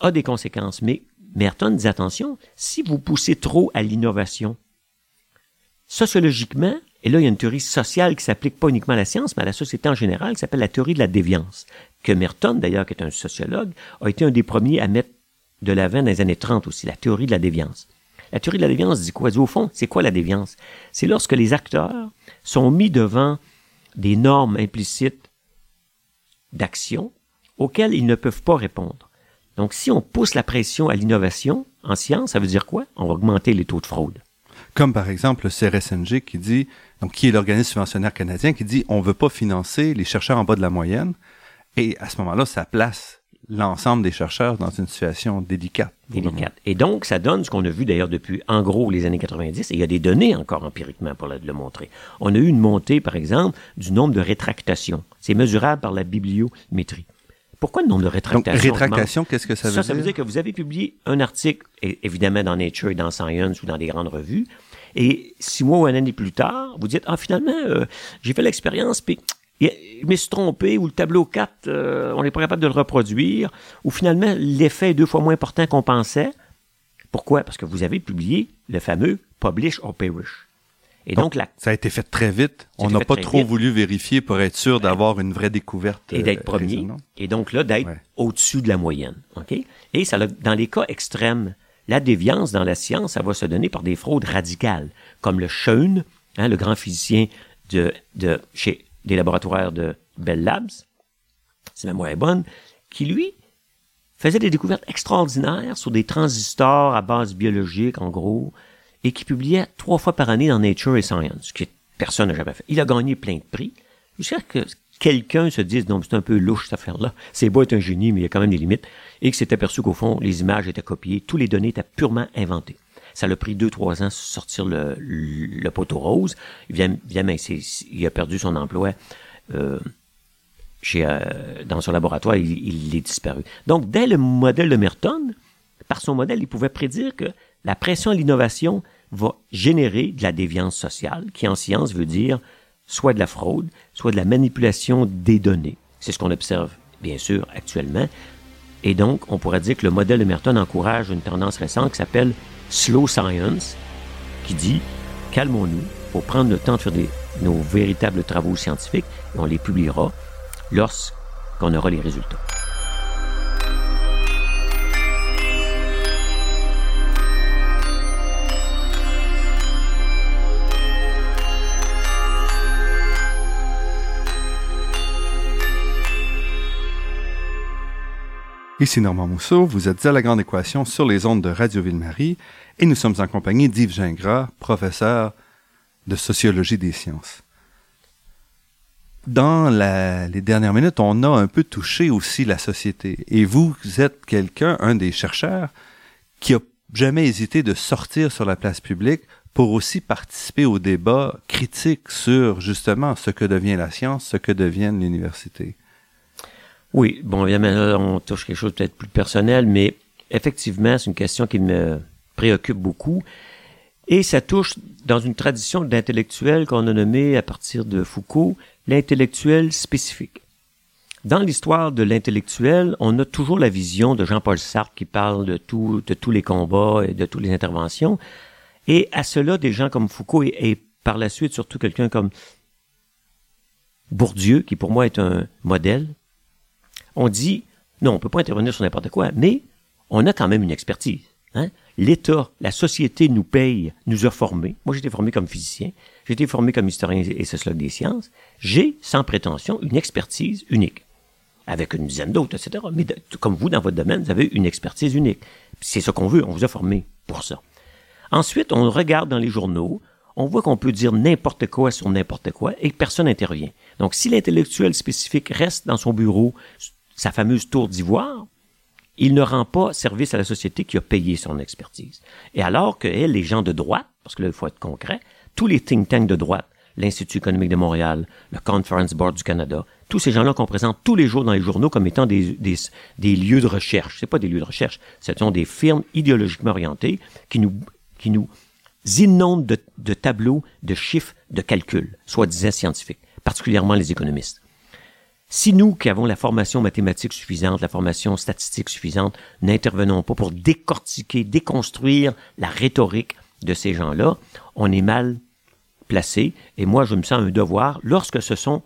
a des conséquences. Mais Merton dit attention, si vous poussez trop à l'innovation, sociologiquement, et là, il y a une théorie sociale qui s'applique pas uniquement à la science, mais à la société en général, qui s'appelle la théorie de la déviance, que Merton, d'ailleurs, qui est un sociologue, a été un des premiers à mettre de l'avant dans les années 30 aussi, la théorie de la déviance. La théorie de la déviance dit quoi? Dit, au fond, c'est quoi la déviance? C'est lorsque les acteurs sont mis devant des normes implicites d'action auxquelles ils ne peuvent pas répondre. Donc, si on pousse la pression à l'innovation en science, ça veut dire quoi? On va augmenter les taux de fraude. Comme par exemple le CRSNG qui dit, donc qui est l'organisme subventionnaire canadien, qui dit on veut pas financer les chercheurs en bas de la moyenne. Et à ce moment-là, ça place l'ensemble des chercheurs dans une situation délicate. délicate. Et donc, ça donne ce qu'on a vu d'ailleurs depuis, en gros, les années 90, et il y a des données encore empiriquement pour le, le montrer. On a eu une montée, par exemple, du nombre de rétractations. C'est mesurable par la bibliométrie. Pourquoi le nombre de Donc, rétractations rétractation, qu'est-ce que ça veut ça, dire? ça veut dire? que vous avez publié un article, évidemment dans Nature et dans Science ou dans des grandes revues, et six mois ou un année plus tard, vous dites, ah, finalement, euh, j'ai fait l'expérience, puis je me suis trompé, ou le tableau 4, euh, on n'est pas capable de le reproduire, ou finalement, l'effet est deux fois moins important qu'on pensait. Pourquoi? Parce que vous avez publié le fameux Publish or Perish. Et donc, la, Ça a été fait très vite. On n'a pas trop vite. voulu vérifier pour être sûr d'avoir une vraie découverte. et d'être euh, premier, et donc là, d'être Ouais. au-dessus de la moyenne. OK? Et ça, dans les cas extrêmes, la déviance dans la science, ça va se donner par des fraudes radicales, comme le Schoen, hein, le grand physicien de, de chez des laboratoires de Bell Labs, c'est ma moins bonne, qui lui faisait des découvertes extraordinaires sur des transistors à base biologique, en gros, et qui publiait trois fois par année dans Nature et Science, ce que personne n'a jamais fait. Il a gagné plein de prix. Jusqu'à que quelqu'un se dise, non, c'est un peu louche cette affaire-là. C'est beau être un génie, mais il y a quand même des limites. Et que s'est aperçu qu'au fond, les images étaient copiées, tous les données étaient purement inventées. Ça l'a pris deux, trois ans sortir le, le, poteau rose. Il a perdu son emploi. Euh, chez, euh, dans son laboratoire, il, il est disparu. Donc, dès le modèle de Merton, par son modèle, il pouvait prédire que la pression à l'innovation va générer de la déviance sociale, qui en science veut dire soit de la fraude, soit de la manipulation des données. C'est ce qu'on observe, bien sûr, actuellement. Et donc, on pourrait dire que le modèle de Merton encourage une tendance récente qui s'appelle Slow Science, qui dit calmons-nous, il faut prendre le temps de faire nos véritables travaux scientifiques et on les publiera lorsqu'on aura les résultats. Ici Normand Mousseau, vous êtes à La Grande Équation sur les ondes de Radio Ville-Marie et nous sommes en compagnie d'Yves Gingras, professeur de sociologie des sciences. Dans les dernières minutes, on a un peu touché aussi la société. Et vous êtes quelqu'un, un des chercheurs, qui a jamais hésité de sortir sur la place publique pour aussi participer au débat critique sur justement ce que devient la science, ce que devient l'université. Oui, bon, évidemment, là, on touche quelque chose peut-être plus personnel, mais effectivement, c'est une question qui me préoccupe beaucoup. Et ça touche dans une tradition d'intellectuel qu'on a nommé à partir de Foucault, l'intellectuel spécifique. Dans l'histoire de l'intellectuel, on a toujours la vision de Jean-Paul Sartre qui parle de tous les combats et de toutes les interventions. Et à cela, des gens comme Foucault et par la suite surtout quelqu'un comme Bourdieu, qui pour moi est un modèle, on dit, non, on peut pas intervenir sur n'importe quoi, mais on a quand même une expertise. Hein? L'État, la société nous paye, nous a formés. Moi, j'ai été formé comme physicien, j'ai été formé comme historien et sociologue des sciences. J'ai, sans prétention, une expertise unique, avec une dizaine d'autres, etc. Mais comme vous, dans votre domaine, vous avez une expertise unique. C'est ce qu'on veut, on vous a formé pour ça. Ensuite, on regarde dans les journaux, on voit qu'on peut dire n'importe quoi sur n'importe quoi et personne n'intervient. Donc, si l'intellectuel spécifique reste dans son bureau, sa fameuse tour d'ivoire, il ne rend pas service à la société qui a payé son expertise. Et alors que les gens de droite, parce que là, il faut être concret, tous les think tanks de droite, l'Institut économique de Montréal, le Conference Board du Canada, tous ces gens-là qu'on présente tous les jours dans les journaux comme étant des, lieux de recherche. C'est pas des lieux de recherche, ce sont des firmes idéologiquement orientées qui nous, qui nous inondent de, de tableaux, de chiffres, de calculs, soi-disant scientifiques, particulièrement les économistes. Si nous, qui avons la formation mathématique suffisante, la formation statistique suffisante, n'intervenons pas pour décortiquer, déconstruire la rhétorique de ces gens-là, on est mal placé. Et moi, je me sens un devoir lorsque ce sont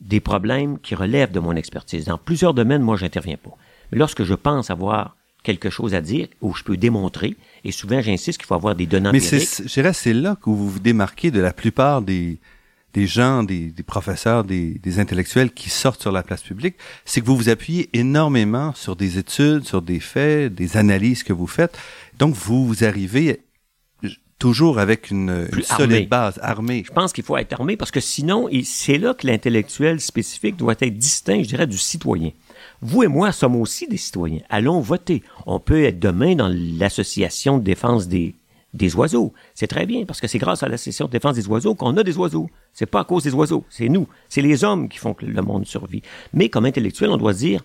des problèmes qui relèvent de mon expertise. Dans plusieurs domaines, moi, j'interviens pas. Mais lorsque je pense avoir quelque chose à dire où je peux démontrer, et souvent j'insiste qu'il faut avoir des données Mais c'est là que vous vous démarquez de la plupart des, des gens, des, professeurs, des, intellectuels qui sortent sur la place publique, c'est que vous vous appuyez énormément sur des études, sur des faits, des analyses que vous faites. Donc, vous, vous arrivez toujours avec une, solide base, armée. Je pense qu'il faut être armé parce que sinon, c'est là que l'intellectuel spécifique doit être distinct, je dirais, du citoyen. Vous et moi sommes aussi des citoyens. Allons voter. On peut être demain dans l'association de défense des des oiseaux. C'est très bien, parce que c'est grâce à la session de défense des oiseaux qu'on a des oiseaux. C'est pas à cause des oiseaux, c'est nous. C'est les hommes qui font que le monde survit. Mais comme intellectuel, on doit dire,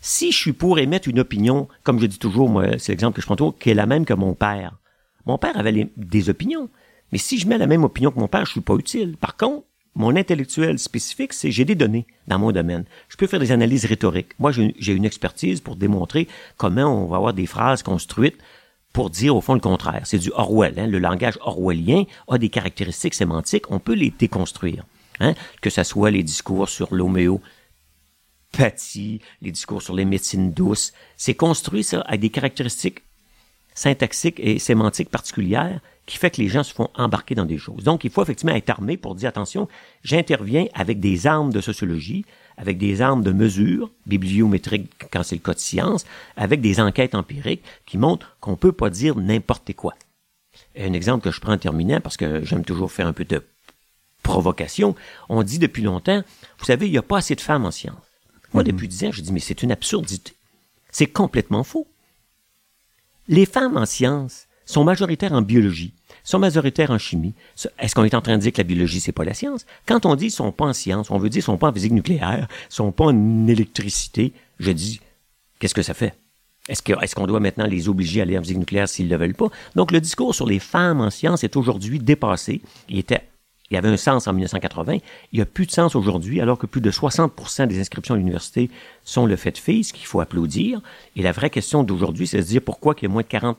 si je suis pour émettre une opinion, comme je dis toujours, moi, c'est l'exemple que je prends toujours, qui est la même que mon père. Mon père avait des opinions. Mais si je mets la même opinion que mon père, je suis pas utile. Par contre, mon intellectuel spécifique, c'est j'ai des données dans mon domaine. Je peux faire des analyses rhétoriques. Moi, j'ai une expertise pour démontrer comment on va avoir des phrases construites pour dire au fond le contraire. C'est du Orwell. Hein? Le langage orwellien a des caractéristiques sémantiques. On peut les déconstruire. Hein? Que ce soit les discours sur l'homéopathie, les discours sur les médecines douces. C'est construit ça avec des caractéristiques syntaxiques et sémantiques particulières qui fait que les gens se font embarquer dans des choses. Donc, il faut effectivement être armé pour dire, attention, j'interviens avec des armes de sociologie, avec des armes de mesure, bibliométriques quand c'est le cas de science, avec des enquêtes empiriques qui montrent qu'on peut pas dire n'importe quoi. Un exemple que je prends en terminant, parce que j'aime toujours faire un peu de provocation, on dit depuis longtemps, vous savez, il n'y a pas assez de femmes en sciences. Moi, mm-hmm. depuis dix ans, je dis, mais c'est une absurdité. C'est complètement faux. Les femmes en sciences sont majoritaires en biologie, sont majoritaires en chimie. Est-ce qu'on est en train de dire que la biologie, c'est pas la science? Quand on dit sont pas en science, on veut dire sont pas en physique nucléaire, sont pas en électricité, je dis, qu'est-ce que ça fait? Est-ce qu'on doit maintenant les obliger à aller en physique nucléaire s'ils ne le veulent pas? Donc, le discours sur les femmes en science est aujourd'hui dépassé. Il était il avait un sens en 1980. Il n'y a plus de sens aujourd'hui, alors que plus de 60% des inscriptions à l'université sont le fait de filles, ce qu'il faut applaudir. Et la vraie question d'aujourd'hui, c'est de se dire pourquoi il y a moins de 40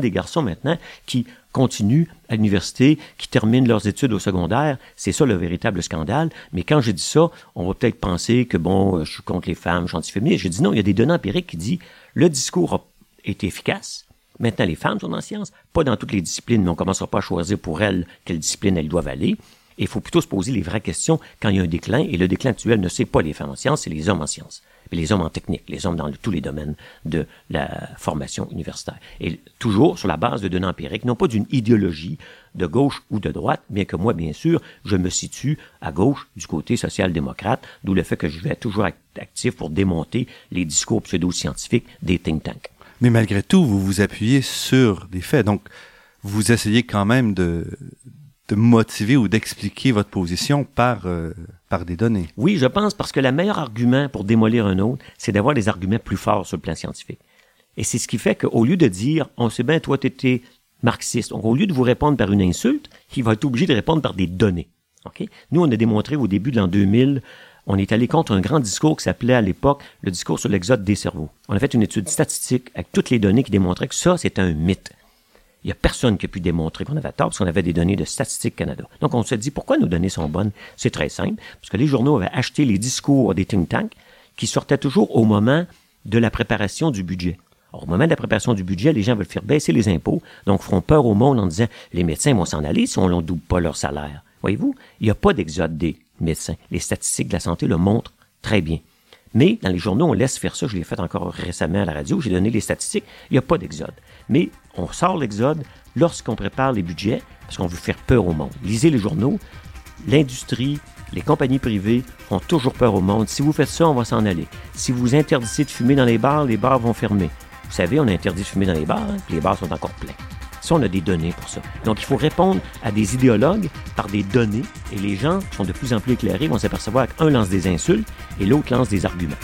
des garçons maintenant qui continuent à l'université, qui terminent leurs études au secondaire. C'est ça le véritable scandale. Mais quand je dis ça, on va peut-être penser que bon, euh, je suis contre les femmes, je suis anti-féministe. Je dis non, il y a des données empiriques qui disent le discours est efficace. Maintenant, les femmes sont en sciences, pas dans toutes les disciplines, mais on ne commencera pas à choisir pour elles quelle discipline elles doivent aller. il faut plutôt se poser les vraies questions quand il y a un déclin. Et le déclin actuel ne c'est pas les femmes en sciences, c'est les hommes en sciences les hommes en technique, les hommes dans tous les domaines de la formation universitaire. Et toujours sur la base de données empiriques, non pas d'une idéologie de gauche ou de droite, bien que moi, bien sûr, je me situe à gauche du côté social-démocrate, d'où le fait que je vais toujours être actif pour démonter les discours pseudo-scientifiques des think tanks. Mais malgré tout, vous vous appuyez sur des faits. Donc, vous essayez quand même de, de motiver ou d'expliquer votre position par, euh, par des données? Oui, je pense parce que le meilleur argument pour démolir un autre, c'est d'avoir des arguments plus forts sur le plan scientifique. Et c'est ce qui fait qu'au lieu de dire, on sait bien, toi, tu étais marxiste, donc au lieu de vous répondre par une insulte, il va être obligé de répondre par des données. Okay? Nous, on a démontré au début de l'an 2000, on est allé contre un grand discours qui s'appelait à l'époque le discours sur l'exode des cerveaux. On a fait une étude statistique avec toutes les données qui démontraient que ça, c'était un mythe. Il n'y a personne qui a pu démontrer qu'on avait tort parce qu'on avait des données de Statistique Canada. Donc, on se dit, pourquoi nos données sont bonnes? C'est très simple, parce que les journaux avaient acheté les discours des think tanks qui sortaient toujours au moment de la préparation du budget. au moment de la préparation du budget, les gens veulent faire baisser les impôts, donc feront peur au monde en disant, les médecins vont s'en aller si on ne double pas leur salaire. Voyez-vous, il n'y a pas d'exode des médecins. Les statistiques de la santé le montrent très bien. Mais dans les journaux, on laisse faire ça. Je l'ai fait encore récemment à la radio. J'ai donné les statistiques. Il n'y a pas d'exode. Mais on sort l'exode lorsqu'on prépare les budgets parce qu'on veut faire peur au monde. Lisez les journaux. L'industrie, les compagnies privées font toujours peur au monde. Si vous faites ça, on va s'en aller. Si vous interdisez de fumer dans les bars, les bars vont fermer. Vous savez, on interdit de fumer dans les bars, hein, les bars sont encore pleins. Ça, on a des données pour ça. Donc, il faut répondre à des idéologues par des données, et les gens qui sont de plus en plus éclairés vont s'apercevoir qu'un lance des insultes et l'autre lance des arguments.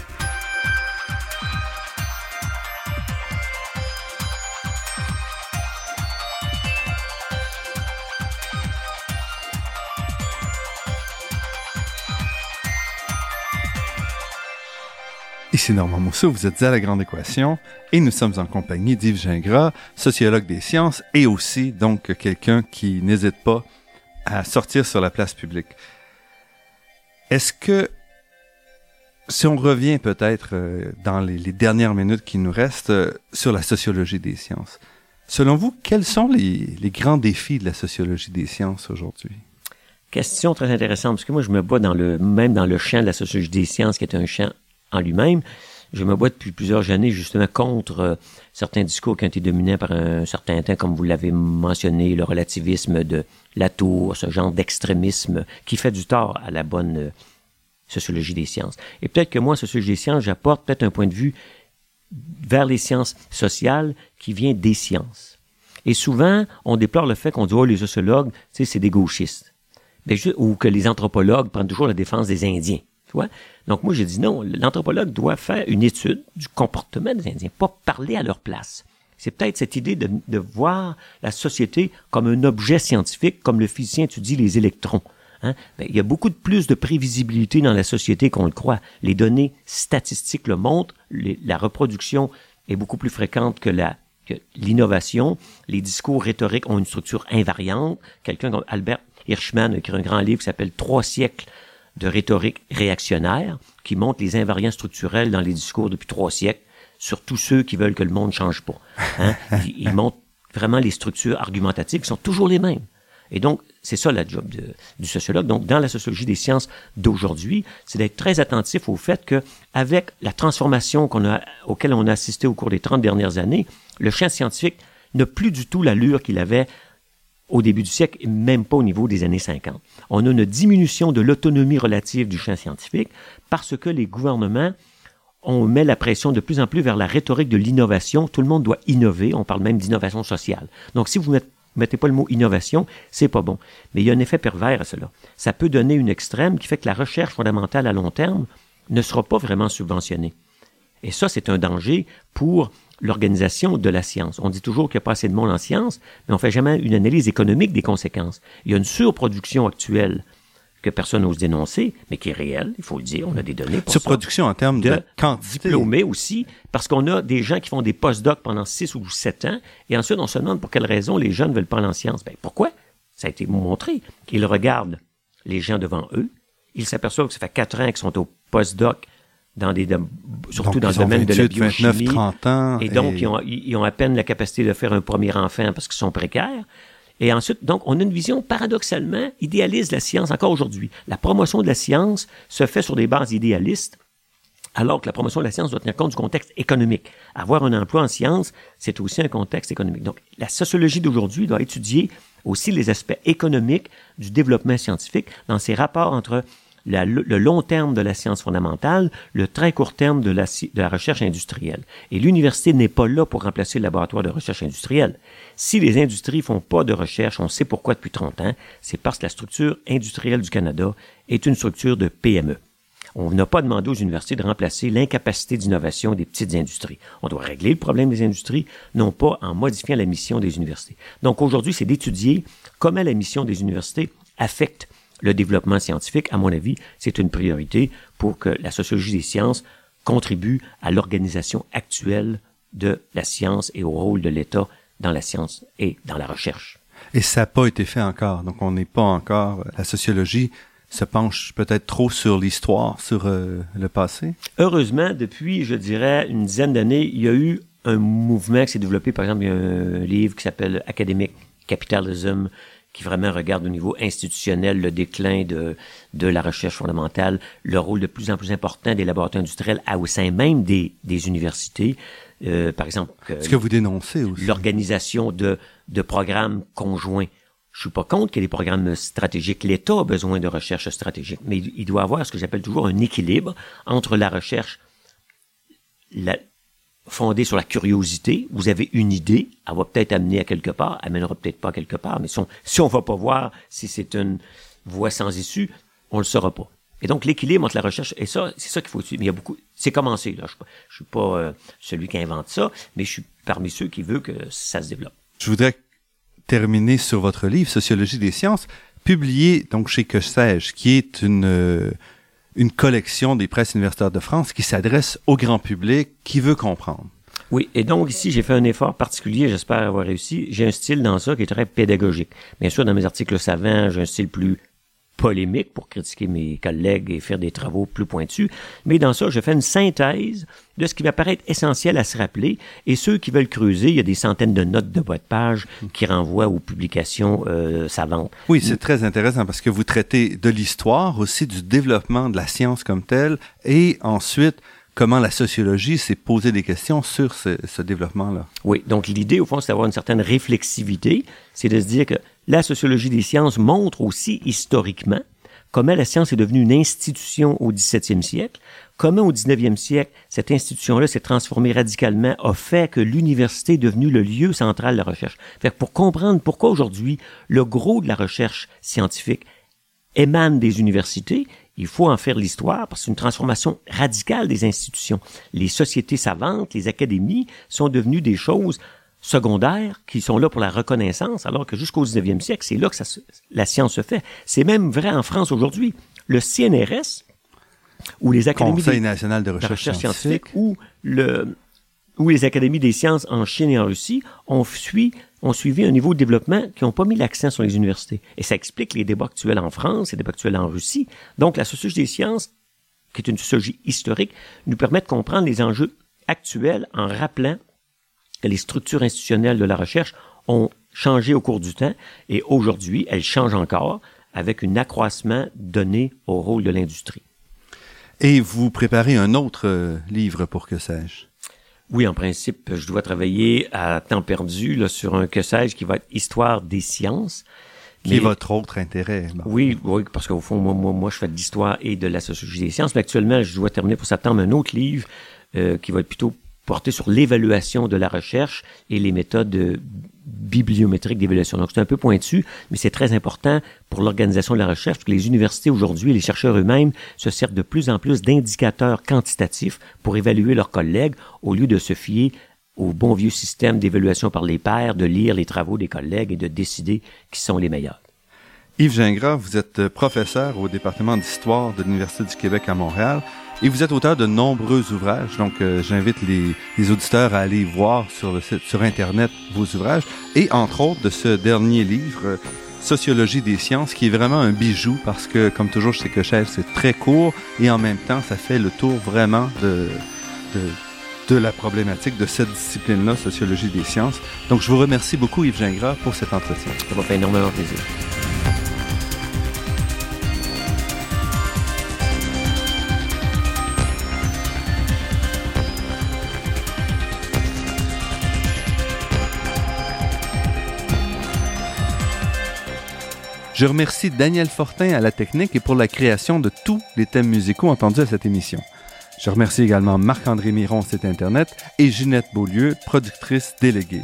Ici Normand Mousseau, vous êtes à La Grande Équation et nous sommes en compagnie d'Yves Gingras, sociologue des sciences et aussi donc quelqu'un qui n'hésite pas à sortir sur la place publique. Est-ce que, si on revient peut-être euh, dans les, dernières minutes qui nous restent euh, sur la sociologie des sciences, selon vous, quels sont les, les grands défis de la sociologie des sciences aujourd'hui? Question très intéressante, parce que moi, je me bats dans le, même dans le champ de la sociologie des sciences, qui est un champ en lui-même. Je me bats depuis plusieurs années justement contre euh, certains discours qui ont été dominés par un certain temps, comme vous l'avez mentionné, le relativisme de la tour, ce genre d'extrémisme qui fait du tort à la bonne euh, sociologie des sciences. Et peut-être que moi, sociologie des sciences, j'apporte peut-être un point de vue vers les sciences sociales qui vient des sciences. Et souvent, on déplore le fait qu'on dit, oh, les sociologues, tu c'est des gauchistes. Ben, ou que les anthropologues prennent toujours la défense des Indiens. Donc moi, j'ai dit non, l'anthropologue doit faire une étude du comportement des Indiens, pas parler à leur place. C'est peut-être cette idée de, voir la société comme un objet scientifique, comme le physicien étudie les électrons. Hein? Ben, il y a beaucoup de plus de prévisibilité dans la société qu'on le croit. Les données statistiques le montrent. la reproduction est beaucoup plus fréquente que l'innovation. Les discours rhétoriques ont une structure invariante. Quelqu'un comme Albert Hirschman a écrit un grand livre qui s'appelle Trois siècles de rhétorique réactionnaire qui montre les invariants structurels dans les discours depuis trois siècles sur tous ceux qui veulent que le monde change pas. Hein? il, montre vraiment les structures argumentatives qui sont toujours les mêmes. Et donc, c'est ça la job du sociologue. Donc, dans la sociologie des sciences d'aujourd'hui, c'est d'être très attentif au fait que, avec la transformation qu'on a, auquel on a assisté au cours des 30 dernières années, le champ scientifique n'a plus du tout l'allure qu'il avait au début du siècle, et même pas au niveau des années 50. On a une diminution de l'autonomie relative du champ scientifique parce que les gouvernements on met la pression de plus en plus vers la rhétorique de l'innovation. Tout le monde doit innover. On parle même d'innovation sociale. Donc, si vous mettez pas le mot innovation, c'est pas bon. Mais il y a un effet pervers à cela. Ça peut donner une extrême qui fait que la recherche fondamentale à long terme ne sera pas vraiment subventionnée. Et ça, c'est un danger pour l'organisation de la science. On dit toujours qu'il n'y a pas assez de monde en science, mais on fait jamais une analyse économique des conséquences. Il y a une surproduction actuelle que personne n'ose dénoncer, mais qui est réelle, il faut le dire, on a des données pour Surproduction en termes de, de diplômés aussi, parce qu'on a des gens qui font des post-docs pendant 6 ou 7 ans, et ensuite on se demande pour quelle raison les jeunes veulent pas en science. Ben, pourquoi? Ça a été montré. Ils regardent les gens devant eux, ils s'aperçoivent que ça fait 4 ans qu'ils sont au post-doc dans des surtout dans le domaine de la biochimie 30 ans et donc Ils, ont, ils ont à peine la capacité de faire un premier enfant parce qu'ils sont précaires et ensuite donc on a une vision paradoxalement idéaliste de la science encore aujourd'hui la promotion de la science se fait sur des bases idéalistes alors que la promotion de la science doit tenir compte du contexte économique. Avoir un emploi en science, c'est aussi un contexte économique. Donc, la sociologie d'aujourd'hui doit étudier aussi les aspects économiques du développement scientifique dans ses rapports entre le long terme de la science fondamentale, le très court terme de la, de la recherche industrielle. Et l'université n'est pas là pour remplacer le laboratoire de recherche industrielle. Si les industries font pas de recherche, on sait pourquoi depuis 30 ans, c'est parce que la structure industrielle du Canada est une structure de PME. On n'a pas demandé aux universités de remplacer l'incapacité d'innovation des petites industries. On doit régler le problème des industries, non pas en modifiant la mission des universités. Donc aujourd'hui, c'est d'étudier comment la mission des universités affecte le développement scientifique, à mon avis, c'est une priorité pour que la sociologie des sciences contribue à l'organisation actuelle de la science et au rôle de l'État dans la science et dans la recherche. Et ça n'a pas été fait encore. Donc, on n'est pas encore. La sociologie se penche peut-être trop sur l'histoire, sur euh, le passé. Heureusement, depuis, je dirais, une dizaine d'années, il y a eu un mouvement qui s'est développé. Par exemple, il y a un livre qui s'appelle Academic Capitalism qui vraiment regarde au niveau institutionnel le déclin de, de la recherche fondamentale, le rôle de plus en plus important des laboratoires industriels au sein même des, des universités. Euh, par exemple, ce que vous dénoncez aussi. L'organisation de, de programmes conjoints. Je suis pas contre qu'il y ait des programmes stratégiques. L'État a besoin de recherche stratégique, mais il doit avoir ce que j'appelle toujours un équilibre entre la recherche la, fondée sur la curiosité. Vous avez une idée, elle va peut-être amener à quelque part, elle mènera peut-être pas à quelque part, mais si on, si va pas voir si c'est une voie sans issue, on le saura pas. Et donc, l'équilibre entre la recherche et ça, c'est ça qu'il faut suivre. Il y a beaucoup, c'est commencé, là. Je, je suis pas euh, celui qui invente ça, mais je suis parmi ceux qui veulent que ça se développe. Je voudrais terminer sur votre livre, Sociologie des sciences, publié, donc, chez Que sais-je, qui est une, euh, une collection des presses universitaires de France qui s'adresse au grand public qui veut comprendre. Oui, et donc ici, j'ai fait un effort particulier, j'espère avoir réussi. J'ai un style dans ça qui est très pédagogique. Bien sûr, dans mes articles savants, j'ai un style plus polémique pour critiquer mes collègues et faire des travaux plus pointus. Mais dans ça, je fais une synthèse de ce qui va paraître essentiel à se rappeler. Et ceux qui veulent creuser, il y a des centaines de notes de de page qui renvoient aux publications euh, savantes. Oui, c'est très intéressant parce que vous traitez de l'histoire, aussi du développement de la science comme telle, et ensuite comment la sociologie s'est posé des questions sur ce, ce développement-là. Oui, donc l'idée, au fond, c'est d'avoir une certaine réflexivité, c'est de se dire que la sociologie des sciences montre aussi historiquement comment la science est devenue une institution au 17e siècle, comment au 19e siècle, cette institution-là s'est transformée radicalement, a fait que l'université est devenue le lieu central de la recherche. Fait que pour comprendre pourquoi aujourd'hui le gros de la recherche scientifique émane des universités, il faut en faire l'histoire parce que c'est une transformation radicale des institutions. Les sociétés savantes, les académies sont devenues des choses secondaires qui sont là pour la reconnaissance, alors que jusqu'au 19e siècle, c'est là que ça, la science se fait. C'est même vrai en France aujourd'hui. Le CNRS, ou les académies Conseil national de recherche, scientifique, ou le ou les académies des sciences en Chine et en Russie ont, suivi, ont suivi un niveau de développement qui n'ont pas mis l'accent sur les universités. Et ça explique les débats actuels en France, les débats actuels en Russie. Donc, la sociologie des sciences, qui est une sociologie historique, nous permet de comprendre les enjeux actuels en rappelant que les structures institutionnelles de la recherche ont changé au cours du temps et aujourd'hui, elles changent encore avec un accroissement donné au rôle de l'industrie. Et vous préparez un autre euh, livre pour que sais-je? Oui, en principe, je dois travailler à temps perdu là, sur un que sais-je qui va être Histoire des sciences. Qui est votre autre intérêt. Oui, oui, parce qu'au fond, moi, moi, moi, je fais de l'histoire et de la sociologie des sciences. Mais actuellement, je dois terminer pour septembre un autre livre euh, qui va être plutôt porté sur l'évaluation de la recherche et les méthodes bibliométriques d'évaluation. Donc c'est un peu pointu, mais c'est très important pour l'organisation de la recherche, parce que les universités aujourd'hui les chercheurs eux-mêmes se servent de plus en plus d'indicateurs quantitatifs pour évaluer leurs collègues au lieu de se fier au bon vieux système d'évaluation par les pairs, de lire les travaux des collègues et de décider qui sont les meilleurs. Yves Gingras, vous êtes professeur au département d'histoire de l'Université du Québec à Montréal. Et vous êtes auteur de nombreux ouvrages, donc euh, j'invite les, auditeurs à aller voir sur Internet vos ouvrages, et entre autres de ce dernier livre, euh, Sociologie des sciences, qui est vraiment un bijou parce que, comme toujours chez Cochelle, c'est très court et en même temps, ça fait le tour vraiment de, de, de la problématique de cette discipline-là, Sociologie des sciences. Donc, je vous remercie beaucoup, Yves Gingras, pour cet entretien. Ça m'a fait énormément plaisir. Je remercie Daniel Fortin à la technique et pour la création de tous les thèmes musicaux entendus à cette émission. Je remercie également Marc-André Miron, site Internet, et Ginette Beaulieu, productrice déléguée.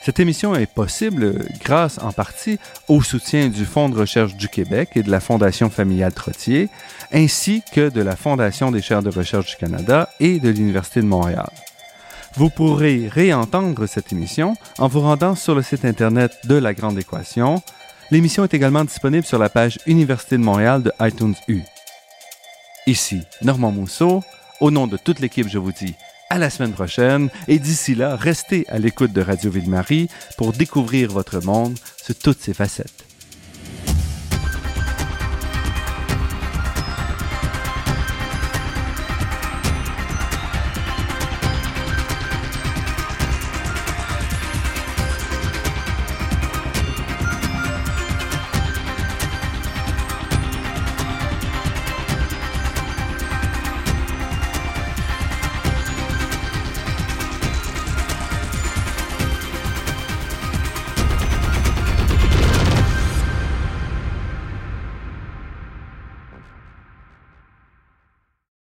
Cette émission est possible grâce en partie au soutien du Fonds de recherche du Québec et de la Fondation familiale Trottier, ainsi que de la Fondation des chaires de recherche du Canada et de l'Université de Montréal. Vous pourrez réentendre cette émission en vous rendant sur le site Internet de La Grande Équation, L'émission est également disponible sur la page Université de Montréal de iTunes U. Ici, Normand Mousseau. Au nom de toute l'équipe, je vous dis à la semaine prochaine et d'ici là, restez à l'écoute de Radio Ville-Marie pour découvrir votre monde sous toutes ses facettes.